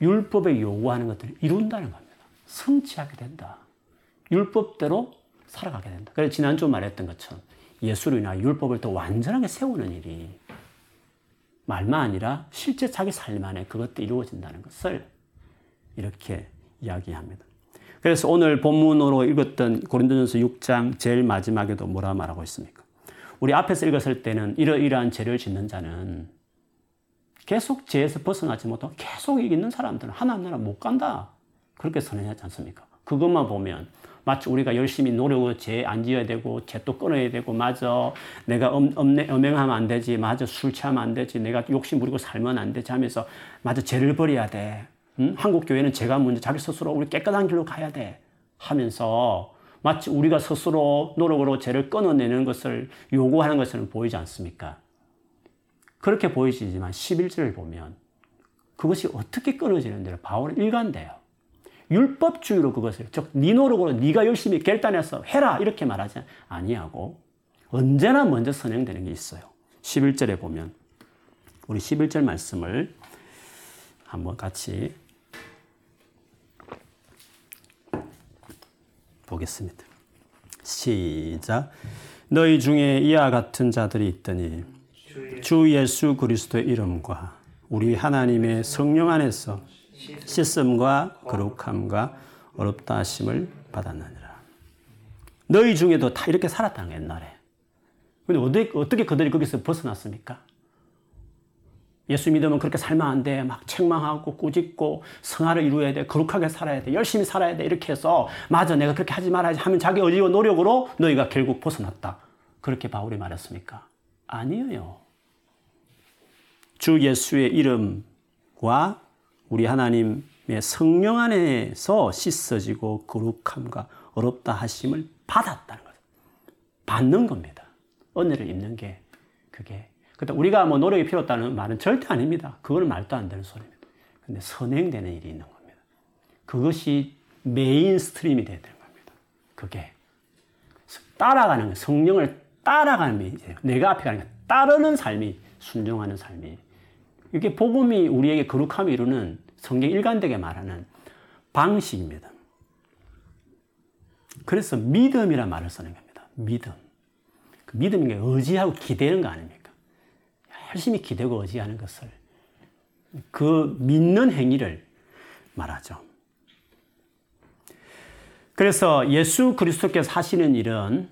율법에 요구하는 것들을 이룬다는 겁니다. 성취하게 된다. 율법대로 살아가게 된다. 그래서 지난주 말했던 것처럼 예수로 인하 율법을 더 완전하게 세우는 일이 말만 아니라 실제 자기 삶 안에 그것도 이루어진다는 것을 이렇게 이야기합니다. 그래서 오늘 본문으로 읽었던 고린도전서 6장 제일 마지막에도 뭐라 말하고 있습니까? 우리 앞에서 읽었을 때는 이러이러한 죄를 짓는 자는 계속 죄에서 벗어나지 못하고 계속 이기는 사람들은 하나님 나라 못 간다. 그렇게 선언하지 않습니까? 그것만 보면 마치 우리가 열심히 노력을 죄 안 지어야 되고 죄 또 끊어야 되고 맞아 내가 엄, 엄내, 엄행하면 안 되지 맞아 술 취하면 안 되지 내가 욕심 부리고 살면 안 되지 하면서 맞아 죄를 버려야 돼 응? 한국 교회는 제가 먼저 자기 스스로 우리 깨끗한 길로 가야 돼 하면서 마치 우리가 스스로 노력으로 죄를 끊어내는 것을 요구하는 것처럼 보이지 않습니까? 그렇게 보이지만 11절을 보면 그것이 어떻게 끊어지는지를 바울은 일관돼요. 율법주의로 그것을 즉네 노력으로 네가 열심히 결단해서 해라 이렇게 말하지 아니하고 언제나 먼저 선행되는 게 있어요. 11절에 보면 우리 11절 말씀을 한번 같이 보겠습니다. 시작. 너희 중에 이와 같은 자들이 있더니 주 예수 그리스도의 이름과 우리 하나님의 성령 안에서 씻음과 거룩함과 어렵다 하심을 받았느니라. 너희 중에도 다 이렇게 살았다는 옛날에. 근데 어떻게, 어떻게 그들이 거기서 벗어났습니까? 예수 믿으면 그렇게 살면 안 돼. 막 책망하고 꾸짖고 성화를 이루어야 돼. 거룩하게 살아야 돼. 열심히 살아야 돼. 이렇게 해서 맞아 내가 그렇게 하지 말아야지 하면 자기 의지와 노력으로 너희가 결국 벗어났다. 그렇게 바울이 말했습니까? 아니에요. 주 예수의 이름과 우리 하나님의 성령 안에서 씻어지고 거룩함과 의롭다 하심을 받았다는 거죠. 받는 겁니다. 은혜를 입는 게 그게 그때 우리가 뭐 노력이 필요 없다는 말은 절대 아닙니다. 그거는 말도 안 되는 소리입니다. 근데 선행되는 일이 있는 겁니다. 그것이 mainstream이 되야 되는 겁니다. 그게 따라가는 거 성령을 따라가는 게 내가 앞에 가는 게 따르는 삶이 순종하는 삶이 이게 복음이 우리에게 거룩함을 이루는 성경 일관되게 말하는 방식입니다. 그래서 믿음이란 말을 쓰는 겁니다. 믿음. 그 믿음인 게 의지하고 기대는 거 아닙니까? 열심히 기대고 의지하는 것을 그 믿는 행위를 말하죠. 그래서 예수 그리스도께서 하시는 일은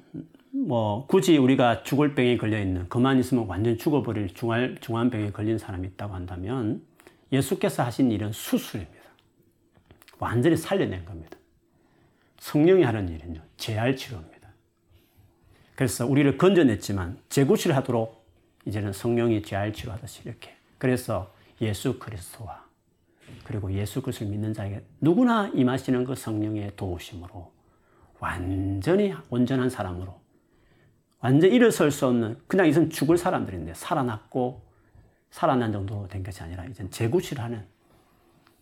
뭐 굳이 우리가 죽을 병에 걸려 있는 그만 있으면 완전 죽어버릴 중환, 중환병에 걸린 사람이 있다고 한다면 예수께서 하신 일은 수술입니다. 완전히 살려낸 겁니다. 성령이 하는 일은요, 재활 치료입니다. 그래서 우리를 건져냈지만 재구실 하도록 이제는 성령이 재활 치료하듯이 이렇게. 그래서 예수 그리스도와 그리고 예수 그리스도를 믿는 자에게 누구나 임하시는 그 성령의 도우심으로 완전히 온전한 사람으로 완전 일어설 수 없는 그냥 이선 죽을 사람들인데 살아났고 살아난 정도 된 것이 아니라 이제 재구실하는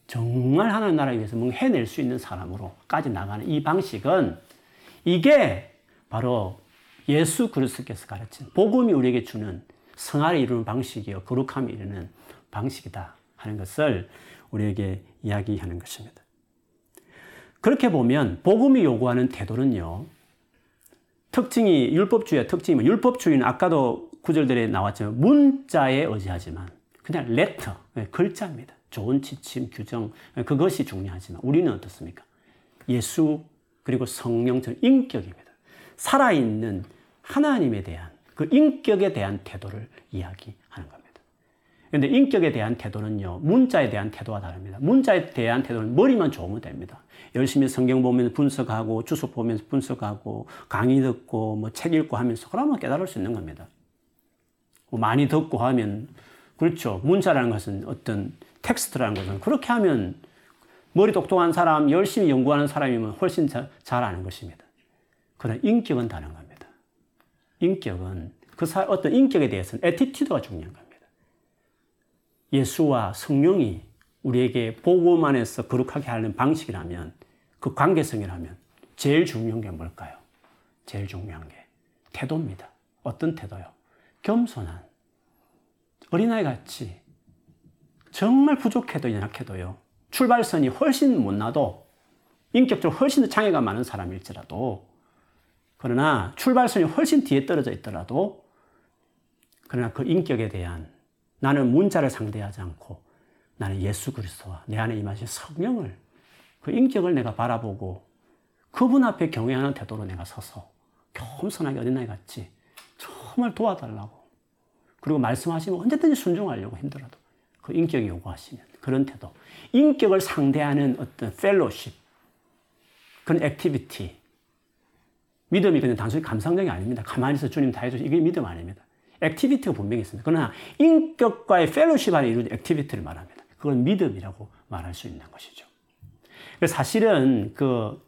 정말 하나님 나라 위해서 뭔가 해낼 수 있는 사람으로까지 나가는 이 방식은 이게 바로 예수 그리스도께서 가르친 복음이 우리에게 주는 성화를 이루는 방식이요 거룩함을 이루는 방식이다 하는 것을 우리에게 이야기하는 것입니다. 그렇게 보면 복음이 요구하는 태도는요. 특징이 율법주의의 특징이면 율법주의는 아까도 구절들에 나왔지만 문자에 의지하지만 그냥 레터 예, 글자입니다. 좋은 지침 규정 예, 그것이 중요하지만 우리는 어떻습니까? 예수 그리고 성령처럼 인격입니다. 살아있는 하나님에 대한 그 인격에 대한 태도를 이야기하는 겁니다. 그런데 인격에 대한 태도는요, 문자에 대한 태도와 다릅니다. 문자에 대한 태도는 머리만 좋으면 됩니다. 열심히 성경 보면서 분석하고, 주석 보면서 분석하고, 강의 듣고, 뭐 책 읽고 하면서 그러면 깨달을 수 있는 겁니다. 뭐 많이 듣고 하면 그렇죠. 문자라는 것은 어떤 텍스트라는 것은 그렇게 하면 머리 똑똑한 사람, 열심히 연구하는 사람이면 훨씬 자, 잘 아는 것입니다. 그러나 인격은 다른 겁니다. 인격은 그 사, 어떤 인격에 대해서는 attitude가 중요한 겁니다. 예수와 성령이 우리에게 복음 안에서 거룩하게 하는 방식이라면 그 관계성이라면 제일 중요한 게 뭘까요? 제일 중요한 게 태도입니다. 어떤 태도요? 겸손한 어린아이 같이 정말 부족해도 연약해도요. 출발선이 훨씬 못 나도 인격적으로 훨씬 더 장애가 많은 사람일지라도 그러나 출발선이 훨씬 뒤에 떨어져 있더라도 그러나 그 인격에 대한 나는 문자를 상대하지 않고 나는 예수 그리스도와 내 안에 임하신 성령을 그 인격을 내가 바라보고 그분 앞에 경외하는 태도로 내가 서서 겸손하게 어린아이 같이 정말 도와달라고 그리고 말씀하시면 언제든지 순종하려고 힘들어도 그 인격이 요구하시면 그런 태도 인격을 상대하는 어떤 fellowship 그런 activity 믿음이 그냥 단순히 감상적이 아닙니다. 가만히 있어 주님 다 해주시 이게 믿음 아닙니다. activity가 분명히 있습니다. 그러나 인격과의 fellowship 안에 이루어진 activity를 말합니다. 그건 믿음이라고 말할 수 있는 것이죠. 사실은 그,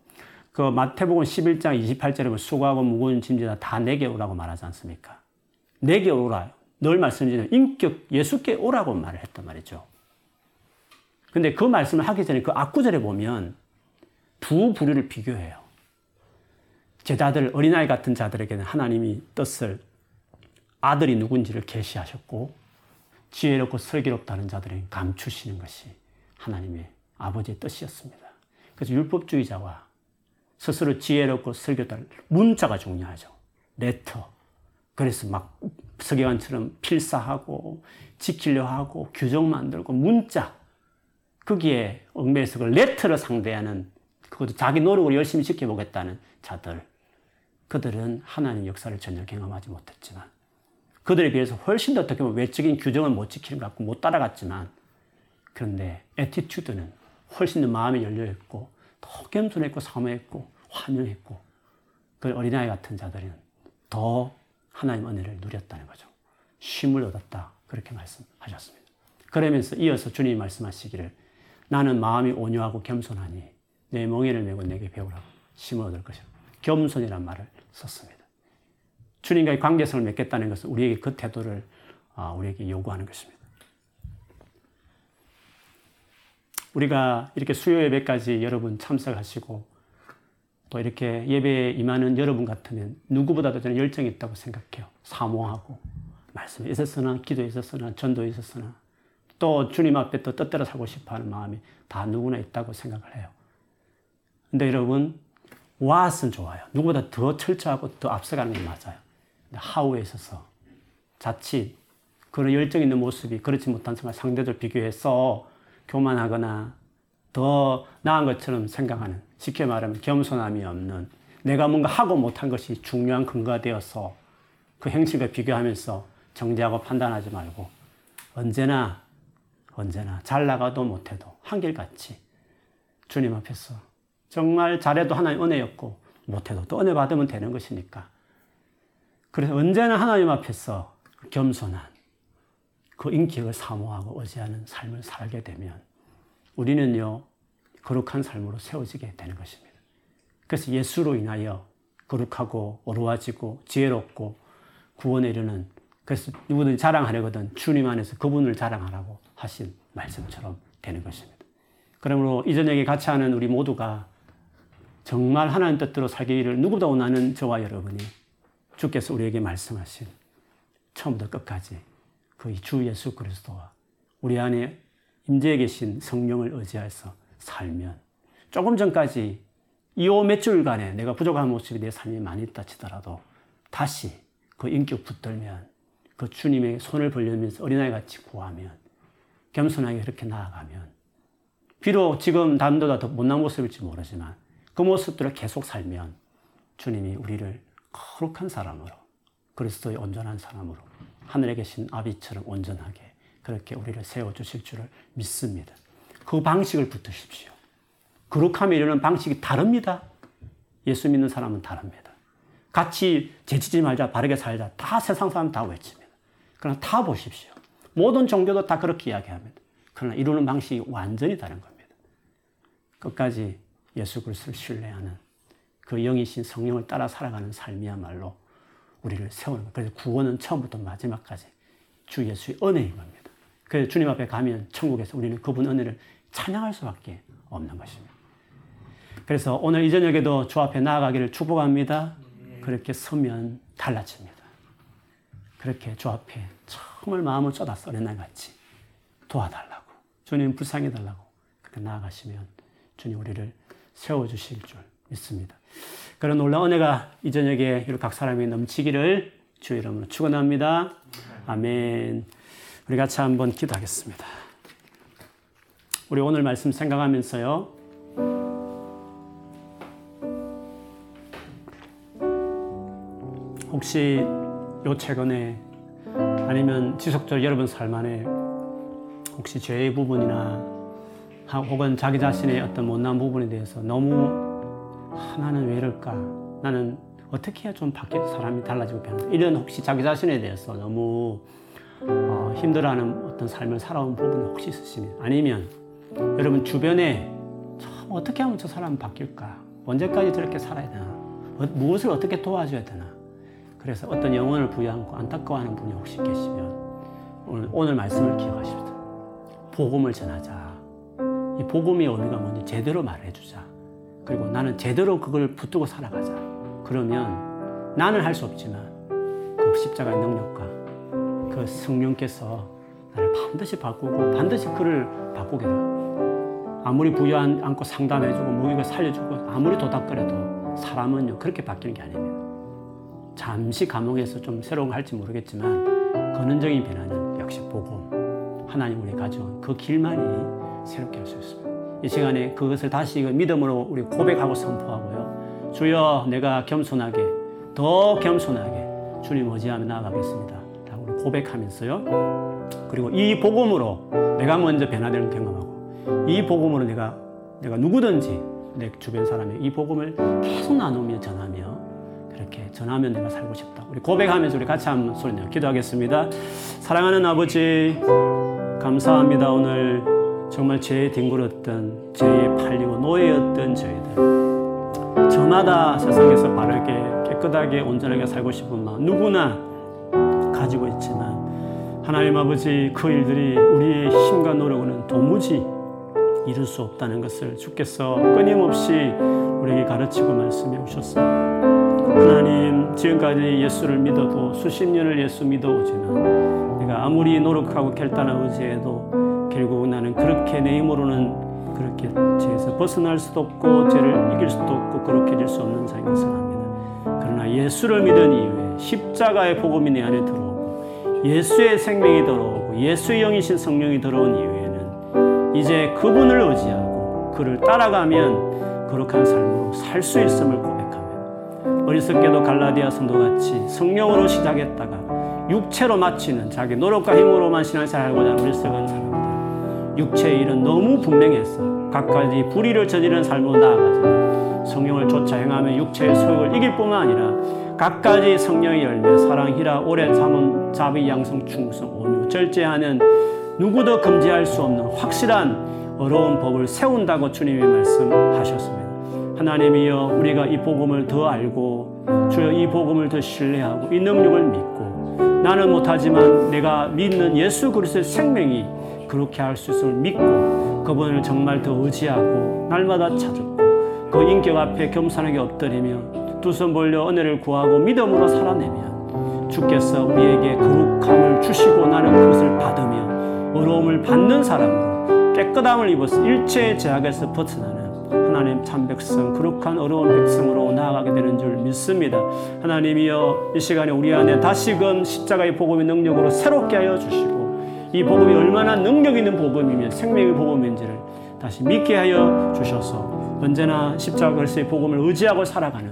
그 마태복음 11장 28절에 보면 수고하고 무거운 짐진 자 다 내게 오라고 말하지 않습니까? 내게 오라. 늘 말씀드리는 인격 예수께 오라고 말을 했단 말이죠. 근데 그 말씀을 하기 전에 그 앞구절에 보면 두 부류를 비교해요. 제자들, 어린아이 같은 자들에게는 하나님이 뜻을 아들이 누군지를 계시하셨고 지혜롭고 슬기롭다는 자들에게 감추시는 것이 하나님의 아버지의 뜻이었습니다. 그래서 율법주의자와 스스로 지혜롭고 슬기롭다 문자가 중요하죠. letter. 그래서 막 서기관처럼 필사하고 지키려 하고 규정 만들고 문자. 거기에 얽매여서 그 letter를 상대하는 그것도 자기 노력을 열심히 지켜보겠다는 자들. 그들은 하나님 역사를 전혀 경험하지 못했지만 그들에 비해서 훨씬 더 어떻게 보면 외적인 규정을 못 지키는 것 같고 못 따라갔지만 그런데 attitude는 훨씬 더 마음이 열려있고 더 겸손했고 사모했고 환영했고 그 어린아이 같은 자들은 더 하나님 은혜를 누렸다는 거죠. 쉼을 얻었다. 그렇게 말씀하셨습니다. 그러면서 이어서 주님이 말씀하시기를 나는 마음이 온유하고 겸손하니 내 멍에를 메고 내게 배우라고 쉼을 얻을 것이라. 겸손이란 말을 썼습니다. 주님과의 관계성을 맺겠다는 것은 우리에게 그 태도를 아, 우리에게 요구하는 것입니다. 우리가 이렇게 수요 예배까지 여러분 참석하시고 또 이렇게 예배에 임하는 여러분 같으면 누구보다도 저는 열정이 있다고 생각해요. 사모하고 말씀에 있었으나 기도에 있었으나 전도에 있었으나 또 주님 앞에 또 뜻대로 살고 싶어하는 마음이 다 누구나 있다고 생각을 해요. 근데 여러분 와은 좋아요. 누구보다 더 철저하고 더 앞서가는 게 맞아요. 하우에 있어서 자칫 그런 열정 있는 모습이 그렇지 못한 정말 상대들 비교해서 교만하거나 더 나은 것처럼 생각하는 쉽게 말하면 겸손함이 없는 내가 뭔가 하고 못한 것이 중요한 근거가 되어서 그 행실과 비교하면서 정죄하고 판단하지 말고 언제나 언제나 잘 나가도 못해도 한결같이 주님 앞에서 정말 잘해도 하나님 은혜였고 못해도 또 은혜 받으면 되는 것이니까. 그래서 언제나 하나님 앞에서 겸손한 그 인격을 사모하고 의지하는 삶을 살게 되면 우리는요, 거룩한 삶으로 세워지게 되는 것입니다. 그래서 예수로 인하여 거룩하고 어루워지고 지혜롭고 구원에 이르는 그래서 누구든 자랑하려거든 주님 안에서 그분을 자랑하라고 하신 말씀처럼 되는 것입니다. 그러므로 이 저녁에 같이 하는 우리 모두가 정말 하나님 뜻대로 살기를 누구보다 원하는 저와 여러분이 주께서 우리에게 말씀하신 처음부터 끝까지 그 주 예수 그리스도와 우리 안에 임재해 계신 성령을 의지해서 살면 조금 전까지 이몇 주일간에 내가 부족한 모습이 내 삶에 많이 있다 치더라도 다시 그 인격 붙들면 그 주님의 손을 벌리면서 어린아이 같이 구하면 겸손하게 그렇게 나아가면 비록 지금 남보다 더 못난 모습일지 모르지만 그 모습들을 계속 살면 주님이 우리를 거룩한 사람으로 그리스도의 온전한 사람으로 하늘에 계신 아비처럼 온전하게 그렇게 우리를 세워주실 줄을 믿습니다. 그 방식을 붙으십시오. 거룩함에 이르는 방식이 다릅니다. 예수 믿는 사람은 다릅니다. 같이 제치지 말자, 바르게 살자. 다 세상 사람 다 외칩니다. 그러나 다 보십시오. 모든 종교도 다 그렇게 이야기합니다. 그러나 이루는 방식이 완전히 다른 겁니다. 끝까지 예수 그리스도를 신뢰하는 그 영이신 성령을 따라 살아가는 삶이야말로 우리를 세우는 것. 그래서 구원은 처음부터 마지막까지 주 예수의 은혜인 겁니다. 그래서 주님 앞에 가면 천국에서 우리는 그분 은혜를 찬양할 수밖에 없는 것입니다. 그래서 오늘 이 저녁에도 주 앞에 나아가기를 축복합니다. 그렇게 서면 달라집니다. 그렇게 주 앞에 정말 마음을 쏟아서 어린 날 같이 도와달라고 주님 불쌍해 달라고 그렇게 나아가시면 주님 우리를 세워주실 줄 믿습니다. 그런 놀라운 은혜가 이 저녁에 각 사람이 넘치기를 주 이름으로 축원합니다. 아멘. 우리 같이 한번 기도하겠습니다. 우리 오늘 말씀 생각하면서요. 혹시 요 최근에 아니면 지속적으로 여러분 삶 안에 혹시 죄의 부분이나 혹은 자기 자신의 어떤 못난 부분에 대해서 너무 나는 왜 이럴까? 나는 어떻게 해야 좀 바뀌 사람이 달라지고 변한다. 이런 혹시 자기 자신에 대해서 너무 어, 힘들어하는 어떤 삶을 살아온 부분이 혹시 있으시면 아니면 여러분 주변에 참 어떻게 하면 저 사람 바뀔까? 언제까지 저렇게 살아야 되나? 어, 무엇을 어떻게 도와줘야 되나? 그래서 어떤 영혼을 부여하고 안타까워하는 분이 혹시 계시면 오늘, 오늘 말씀을 기억하십시오. 복음을 전하자. 이 복음의 의미가 뭔지 제대로 말해주자. 그리고 나는 제대로 그걸 붙들고 살아가자. 그러면 나는 할 수 없지만 그 십자가의 능력과 그 성령께서 나를 반드시 바꾸고 반드시 그를 바꾸게 돼. 아무리 부여 안고 상담해주고 무기가 살려주고 아무리 도닥거려도 사람은요 그렇게 바뀌는 게 아닙니다. 잠시 감옥에서 좀 새로운 거 할지 모르겠지만 근원적인 변화는 역시 복음 하나님 우리 가져온 그 길만이 새롭게 할 수 있습니다. 이 시간에 그것을 다시 믿음으로 우리 고백하고 선포하고요. 주여 내가 겸손하게 더 겸손하게 주님 의지하며 나아가겠습니다. 우리 고백하면서요. 그리고 이 복음으로 내가 먼저 변화되는 경험하고 이 복음으로 내가 내가 누구든지 내 주변 사람에 이 복음을 계속 나누며 전하며 그렇게 전하면 내가 살고 싶다. 우리 고백하면서 우리 같이 한번 소리 내어 기도하겠습니다. 사랑하는 아버지 감사합니다. 오늘 정말 죄에 뒹굴었던 죄에 팔리고 노예였던 저희들 저마다 세상에서 바르게 깨끗하게 온전하게 살고 싶은 마음 누구나 가지고 있지만 하나님 아버지 그 일들이 우리의 힘과 노력으로는 도무지 이룰 수 없다는 것을 주께서 끊임없이 우리에게 가르치고 말씀해 오셨습니다. 하나님 지금까지 예수를 믿어도 수십 년을 예수 믿어오지만 내가 아무리 노력하고 결단하고 의지해도 결국 나는 그렇게 내 힘으로는 그렇게 죄에서 벗어날 수도 없고 죄를 이길 수도 없고 그렇게 될 수 없는 자인 것을 압니다. 그러나 예수를 믿은 이후에 십자가의 복음이 내 안에 들어오고 예수의 생명이 들어오고 예수의 영이신 성령이 들어온 이후에는 이제 그분을 의지하고 그를 따라가면 거룩한 삶으로 살 수 있음을 고백하며 어리석게도 갈라디아 성도 같이 성령으로 시작했다가 육체로 마치는 자기 노력과 힘으로만 신앙생활 하고자 하는 어리석은 사람 육체의 일은 너무 분명해서 각가지 불의를 저지르는 삶으로 나아가서 성령을 쫓아 행하며 육체의 소욕을 이길 뿐만 아니라 각가지 성령의 열매 사랑, 희라, 오래 참음, 자비, 양성, 충성, 온유, 절제하는 누구도 금지할 수 없는 확실한 어려운 법을 세운다고 주님이 말씀하셨습니다. 하나님이여 우리가 이 복음을 더 알고 주여 이 복음을 더 신뢰하고 이 능력을 믿고 나는 못하지만 내가 믿는 예수 그리스도의 생명이 그렇게 할 수 있음을 믿고 그분을 정말 더 의지하고 날마다 찾고 그 인격 앞에 겸손하게 엎드리며 두 손 벌려 은혜를 구하고 믿음으로 살아내면 주께서 우리에게 거룩함을 주시고 나는 그것을 받으며 어려움을 받는 사람으로 깨끗함을 입어서 일체의 제약에서 벗어나는 하나님 참 백성, 거룩한 어려운 백성으로 나아가게 되는 줄 믿습니다. 하나님이여 이 시간에 우리 안에 다시금 십자가의 복음의 능력으로 새롭게 하여 주시고 이 복음이 얼마나 능력 있는 복음이며 생명의 복음인지를 다시 믿게 하여 주셔서 언제나 십자가 그리스도의 복음을 의지하고 살아가는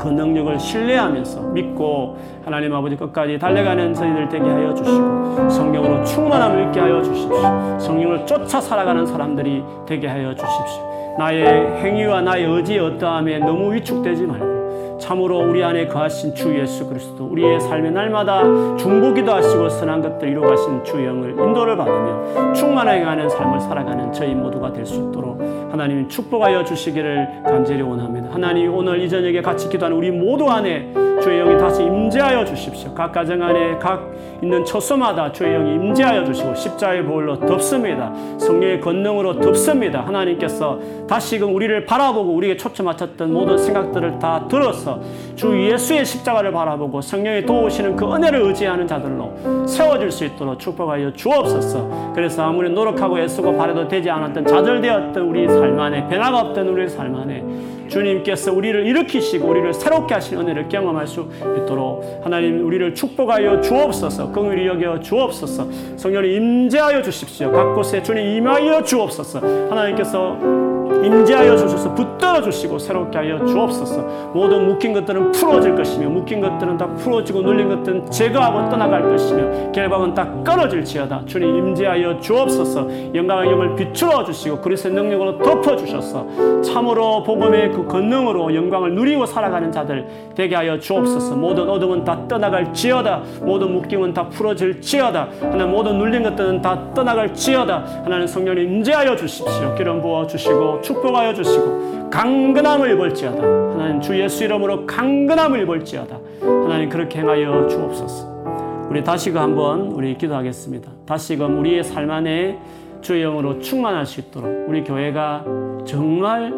그 능력을 신뢰하면서 믿고 하나님 아버지 끝까지 달려가는 저희들 되게 하여 주시고 성령으로 충만함을 있게 하여 주십시오. 성령을 쫓아 살아가는 사람들이 되게 하여 주십시오. 나의 행위와 나의 의지의 어떠함에 너무 위축되지 말고 참으로 우리 안에 거하신 주 예수 그리스도 우리의 삶의 날마다 중보기도 하시고 선한 것들 이루가신 주 영을 인도를 받으며 충만하게 가는 삶을 살아가는 저희 모두가 될 수 있도록 하나님 축복하여 주시기를 간절히 원합니다. 하나님 오늘 이 저녁에 같이 기도하는 우리 모두 안에 주의 영이 다시 임재하여 주십시오. 각 가정 안에 각 있는 처소마다 주의 영이 임재하여 주시고 십자의 보혈로 덮습니다. 성령의 권능으로 덮습니다. 하나님께서 다시금 우리를 바라보고 우리에게 초점 맞췄던 모든 생각들을 다 들어서 주 예수의 십자가를 바라보고 성령이 도우시는 그 은혜를 의지하는 자들로 세워질 수 있도록 축복하여 주옵소서. 그래서 아무리 노력하고 애쓰고 바래도 되지 않았던 좌절되었던 우리 삶 안에 변화가 없던 우리 삶 안에 주님께서 우리를 일으키시고 우리를 새롭게 하신 은혜를 경험할 수 있도록 하나님 우리를 축복하여 주옵소서. 긍휼히 여겨 주옵소서. 성령이 임재하여 주십시오. 각 곳에 주님 임하여 주옵소서. 하나님께서 임재하여 주셔서 붙들어 주시고 새롭게 하여 주옵소서. 모든 묶인 것들은 풀어질 것이며 묶인 것들은 다 풀어지고 눌린 것들은 제거하고 떠나갈 것이며 결박은 다 끊어질지어다. 주님 임재하여 주옵소서. 영광의 영을 비추어 주시고 그리스의 능력으로 덮어 주셔서 참으로 복음의 그 권능으로 영광을 누리고 살아가는 자들 되게 하여 주옵소서. 모든 어둠은 다 떠나갈지어다. 모든 묶임은 다 풀어질지어다. 하나님 모든 눌린 것들은 다 떠나갈지어다. 하나님 성령님 임재하여 주십시오. 기름 부어 주시고 축복하여 주시고 강건함을 입을지어다. 하나님 주 예수 이름으로 강건함을 입을지어다. 하나님 그렇게 행하여 주옵소서. 우리 다시금 한번 우리 기도하겠습니다. 다시금 우리의 삶 안에 주의 영으로 충만할 수 있도록 우리 교회가 정말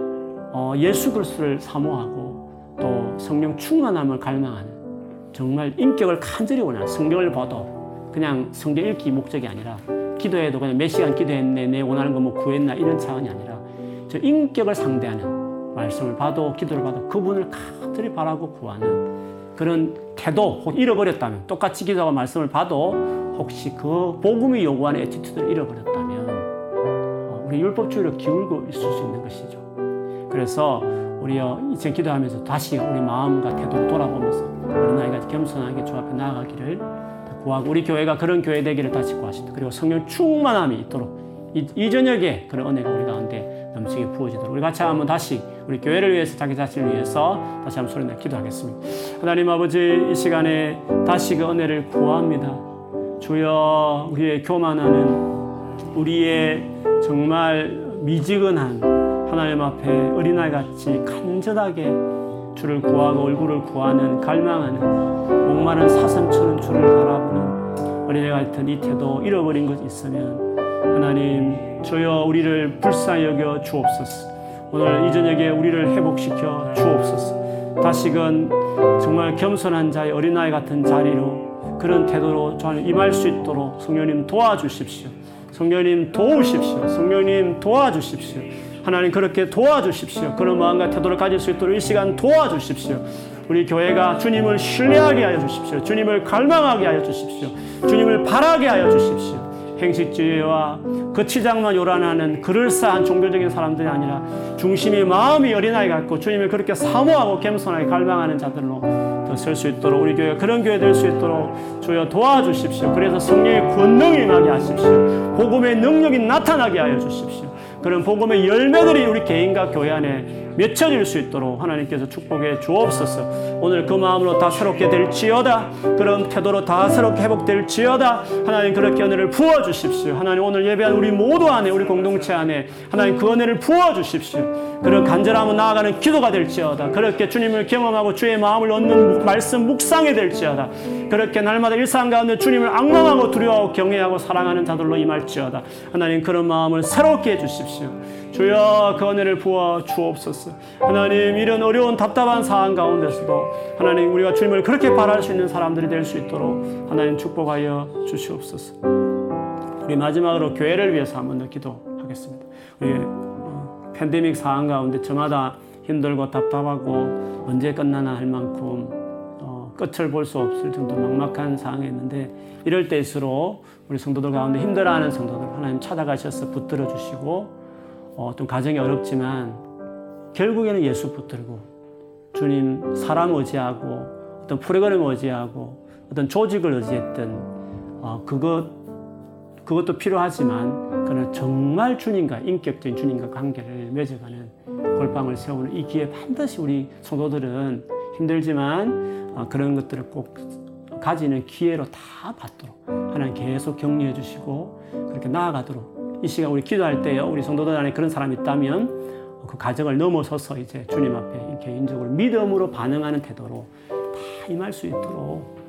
어, 예수 그리스도를 사모하고 또 성령 충만함을 갈망하는 정말 인격을 간절히 원하는 성경을 봐도 그냥 성경 읽기 목적이 아니라 기도해도 그냥 몇 시간 기도했네 내 원하는 거 뭐 구했나 이런 차원이 아니라 저 인격을 상대하는 말씀을 봐도 기도를 봐도 그분을 간절히 바라고 구하는 그런 태도 혹 잃어버렸다면 똑같이 기도하고 말씀을 봐도 혹시 그 복음이 요구하는 attitude를 잃어버렸다면 어, 우리 율법주의로 기울고 있을 수 있는 것이죠. 그래서 우리요 이제 기도하면서 다시 우리 마음과 태도를 돌아보면서 우리 나이가 겸손하게 주 앞에 나아가기를 구하고 우리 교회가 그런 교회 되기를 다시 구합시다. 그리고 성령 충만함이 있도록 이, 이 저녁에 그런 은혜가 우리 가운데 넘치게 부어지도록 우리 같이 한번 다시 우리 교회를 위해서 자기 자신을 위해서 다시 한번 소리내 기도하겠습니다. 하나님 아버지 이 시간에 다시 그 은혜를 구합니다. 주여 우리의 교만하는 우리의 정말 미지근한 하나님 앞에 어린아이 같이 간절하게 주를 구하고 얼굴을 구하는 갈망하는 목마른 사슴처럼 주를 바라보는 어린애 같은 이 태도 잃어버린 것 있으면 하나님 주여 우리를 불쌍히 여겨 주옵소서. 오늘 이 저녁에 우리를 회복시켜 주옵소서. 다시금 정말 겸손한 자의 어린아이 같은 자리로 그런 태도로 저를 임할 수 있도록 성령님 도와주십시오. 성령님 도우십시오. 성령님 도와주십시오. 하나님 그렇게 도와주십시오. 그런 마음과 태도를 가질 수 있도록 이 시간 도와주십시오. 우리 교회가 주님을 신뢰하게 하여 주십시오. 주님을 갈망하게 하여 주십시오. 주님을 바라게 하여 주십시오. 행식주의와 거치장만 요란하는 그럴싸한 종교적인 사람들이 아니라 중심이 마음이 어린아이 같고 주님을 그렇게 사모하고 겸손하게 갈망하는 자들로 더 설 수 있도록 우리 교회가 그런 교회 될 수 있도록 주여 도와주십시오. 그래서 성령의 권능이 임하게 하십시오. 복음의 능력이 나타나게 하여 주십시오. 그런 복음의 열매들이 우리 개인과 교회 안에 맺혀질 수 있도록 하나님께서 축복해 주옵소서. 오늘 그 마음으로 다 새롭게 될지어다. 그런 태도로 다 새롭게 회복될지어다. 하나님 그렇게 은혜를 부어 주십시오. 하나님 오늘 예배한 우리 모두 안에 우리 공동체 안에 하나님 그 은혜를 부어 주십시오. 그런 간절함을 나아가는 기도가 될지어다. 그렇게 주님을 경험하고 주의 마음을 얻는 말씀 묵상이 될지어다. 그렇게 날마다 일상 가운데 주님을 악망하고 두려워하고 경외하고 사랑하는 자들로 임할지어다. 하나님 그런 마음을 새롭게 해 주십시오. 주여 그 은혜를 부어 주옵소서. 하나님 이런 어려운 답답한 상황 가운데서도 하나님 우리가 주님을 그렇게 바랄 수 있는 사람들이 될 수 있도록 하나님 축복하여 주시옵소서. 우리 마지막으로 교회를 위해서 한 번 더 기도하겠습니다. 우리 어, 팬데믹 상황 가운데 저마다 힘들고 답답하고 언제 끝나나 할 만큼 어, 끝을 볼 수 없을 정도 막막한 상황에 있는데 이럴 때일수록 우리 성도들 가운데 힘들어하는 성도들 하나님 찾아가셔서 붙들어 주시고 어, 어떤 가정이 어렵지만 결국에는 예수 붙들고 주님 사람 의지하고 어떤 프로그램 의지하고 어떤 조직을 의지했던 어, 그것 그것도 필요하지만 그는 정말 주님과 인격적인 주님과 관계를 맺어가는 골방을 세우는 이 기회 반드시 우리 성도들은 힘들지만 어, 그런 것들을 꼭 가지는 기회로 다 받도록 하나님 계속 격려해 주시고 그렇게 나아가도록 이 시간 우리 기도할 때요 우리 성도들 안에 그런 사람이 있다면 그 가정을 넘어서서 이제 주님 앞에 개인적으로 믿음으로 반응하는 태도로 다 임할 수 있도록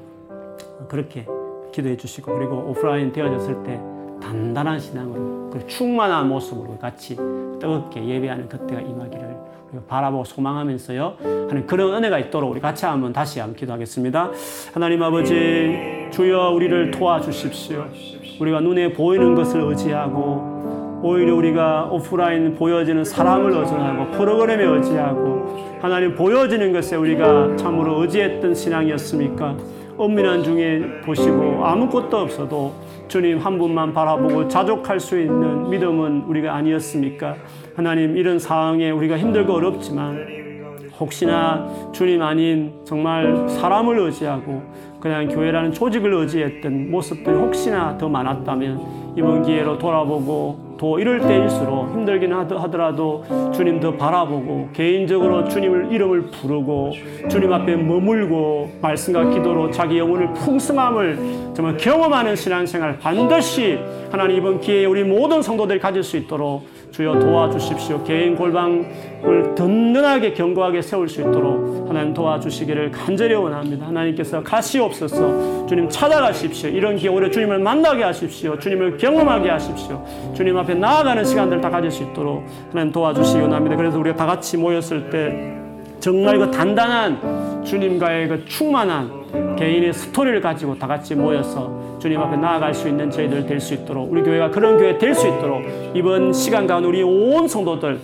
그렇게 기도해 주시고 그리고 오프라인 되어졌을 때 단단한 신앙으로 그리고 충만한 모습으로 같이 뜨겁게 예배하는 그때가 임하기를 바라보고 소망하면서요 하는 그런 은혜가 있도록 우리 같이 한번 다시 한번 기도하겠습니다. 하나님 아버지 주여 우리를 도와주십시오. 우리가 눈에 보이는 것을 의지하고 오히려 우리가 오프라인 보여지는 사람을 의존하고 프로그램에 의지하고 하나님 보여지는 것에 우리가 참으로 의지했던 신앙이었습니까? 엄밀한 중에 보시고 아무것도 없어도 주님 한 분만 바라보고 자족할 수 있는 믿음은 우리가 아니었습니까? 하나님 이런 상황에 우리가 힘들고 어렵지만 혹시나 주님 아닌 정말 사람을 의지하고 그냥 교회라는 조직을 의지했던 모습들이 혹시나 더 많았다면 이번 기회로 돌아보고 또 이럴 때일수록 힘들긴 하더라도 주님 더 바라보고 개인적으로 주님을 이름을 부르고 주님 앞에 머물고 말씀과 기도로 자기 영혼을 풍성함을 정말 경험하는 신앙생활 반드시 하나님 이번 기회에 우리 모든 성도들이 가질 수 있도록 주여 도와주십시오. 개인 골방을 든든하게 견고하게 세울 수 있도록 하나님 도와주시기를 간절히 원합니다. 하나님께서 가시옵소서 주님 찾아가십시오. 이런 기회 오래 주님을 만나게 하십시오. 주님을 경험하게 하십시오. 주님 앞에 나아가는 시간들 다 가질 수 있도록 하나님 도와주시기 원합니다. 그래서 우리가 다 같이 모였을 때 정말 그 단단한 주님과의 그 충만한 개인의 스토리를 가지고 다 같이 모여서 주님 앞에 나아갈 수 있는 저희들 될 수 있도록 우리 교회가 그런 교회 될 수 있도록 이번 시간 가운데 우리 온 성도들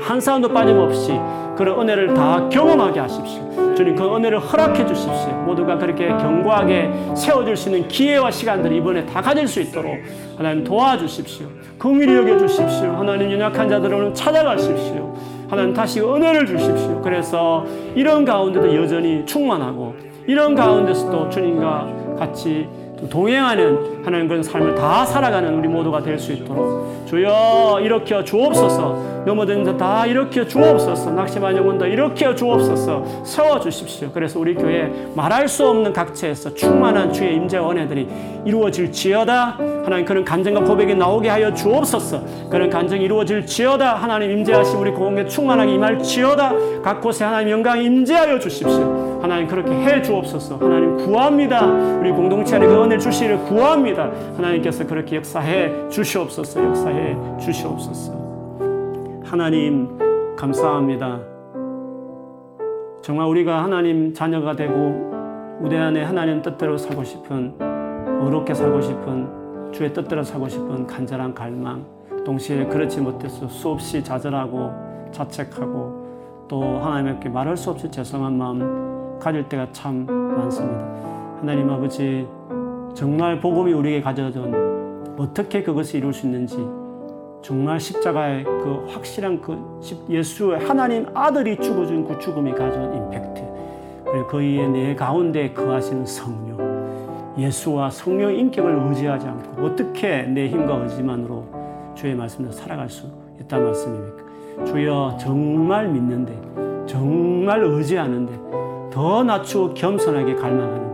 한 사람도 빠짐없이 그런 은혜를 다 경험하게 하십시오. 주님 그 은혜를 허락해 주십시오. 모두가 그렇게 견고하게 세워줄 수 있는 기회와 시간들을 이번에 다 가질 수 있도록 하나님 도와주십시오. 긍휼히 여겨 주십시오. 하나님 연약한 자들을 찾아가십시오. 하나님 다시 은혜를 주십시오. 그래서 이런 가운데도 여전히 충만하고 이런 가운데서도 주님과 같이 동행하는 하나님 그런 삶을 다 살아가는 우리 모두가 될 수 있도록 주여 일으켜 주옵소서. 넘어진 자다 일으켜 주옵소서. 낙심한 영혼도 일으켜 주옵소서. 세워 주십시오. 그래서 우리 교회 말할 수 없는 각처에서 충만한 주의 임재와 은혜들이 이루어질지어다. 하나님 그런 간증과 고백이 나오게 하여 주옵소서. 그런 간증이 이루어질지어다. 하나님 임재하시 우리 공에 충만하게 임할지어다. 각 곳에 하나님 영광 임재하여 주십시오. 하나님 그렇게 해 주옵소서. 하나님 구합니다. 우리 공동체 안에 그은 혜를 주시기를 구합니다. 하나님께서 그렇게 역사해 주시옵소서, 역사해 주시옵소서. 하나님, 감사합니다. 정말 우리가 하나님 자녀가 되고 우대 안에 하나님 뜻대로 살고 싶은, 어렵게 살고 싶은, 주의 뜻대로 살고 싶은 간절한 갈망, 동시에 그렇지 못해서 수없이 좌절하고 자책하고 또 하나님께 말할 수 없이 죄송한 마음 가질 때가 참 많습니다. 하나님 아버지, 정말 복음이 우리에게 가져준 어떻게 그것을 이룰 수 있는지 정말 십자가의 그 확실한 그 예수의 하나님 아들이 죽어준 그 죽음이 가져온 임팩트 그리고 그의 내 가운데 거하시는 성령 예수와 성령의 인격을 의지하지 않고 어떻게 내 힘과 의지만으로 주의 말씀대로 살아갈 수 있다는 말씀입니까? 주여 정말 믿는데 정말 의지하는데 더 낮추고 겸손하게 갈망하는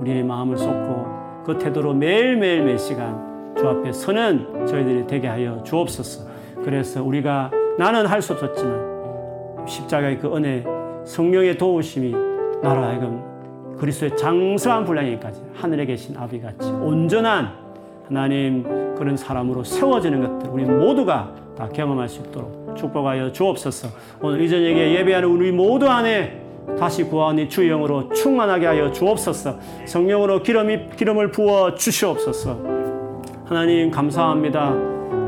우리의 마음을 쏟고 그 태도로 매일매일 매 시간 주 앞에 서는 저희들이 되게 하여 주옵소서. 그래서 우리가 나는 할 수 없었지만 십자가의 그 은혜 성령의 도우심이 나로 하여금 그리스도의 장성한 분량에까지 하늘에 계신 아비같이 온전한 하나님 그런 사람으로 세워지는 것들 우리 모두가 다 경험할 수 있도록 축복하여 주옵소서. 오늘 이 저녁에 예배하는 우리 모두 안에 다시 구하니 주 영으로 충만하게 하여 주옵소서. 성령으로 기름이 기름을 부어 주시옵소서. 하나님 감사합니다.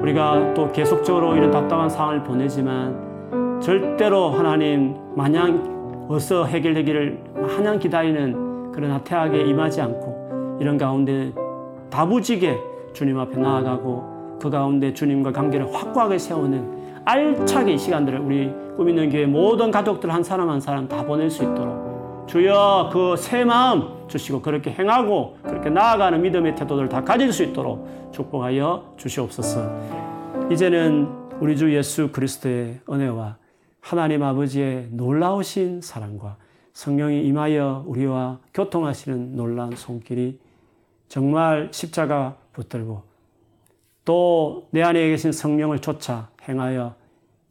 우리가 또 계속적으로 이런 답답한 상황을 보내지만 절대로 하나님 마냥 어서 해결되기를 마냥 기다리는 그런 하태하게 임하지 않고 이런 가운데 다부지게 주님 앞에 나아가고 그 가운데 주님과 관계를 확고하게 세우는 알차게 이 시간들을 우리 꿈있는 교회 모든 가족들 한 사람 한 사람 다 보낼 수 있도록 주여 그 새 마음 주시고 그렇게 행하고 그렇게 나아가는 믿음의 태도를 다 가질 수 있도록 축복하여 주시옵소서. 이제는 우리 주 예수 그리스도의 은혜와 하나님 아버지의 놀라우신 사랑과 성령이 임하여 우리와 교통하시는 놀란 손길이 정말 십자가 붙들고 또 내 안에 계신 성령을 쫓아 행하여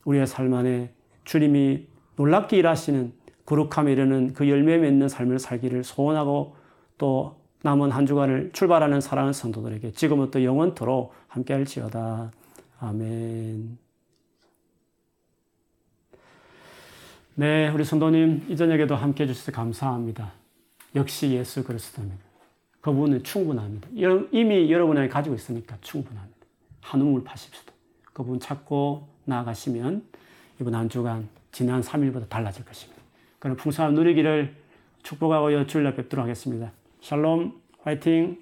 우리의 삶 안에 주님이 놀랍게 일하시는 거룩함에 이르는 그 열매 맺는 삶을 살기를 소원하고 또 남은 한 주간을 출발하는 사랑하는 성도들에게 지금부터 영원토록 함께할지어다. 아멘. 네, 우리 성도님 이 저녁에도 함께 해주셔서 감사합니다. 역시 예수 그리스도입니다. 그분은 충분합니다. 이미 여러분 안에 가지고 있으니까 충분합니다. 한 우물 파십시다. 그분 찾고 나아가시면 이번 한 주간 지난 3일보다 달라질 것입니다. 그럼 풍성한 누리기를 축복하고 주일날 뵙도록 하겠습니다. 샬롬, 화이팅!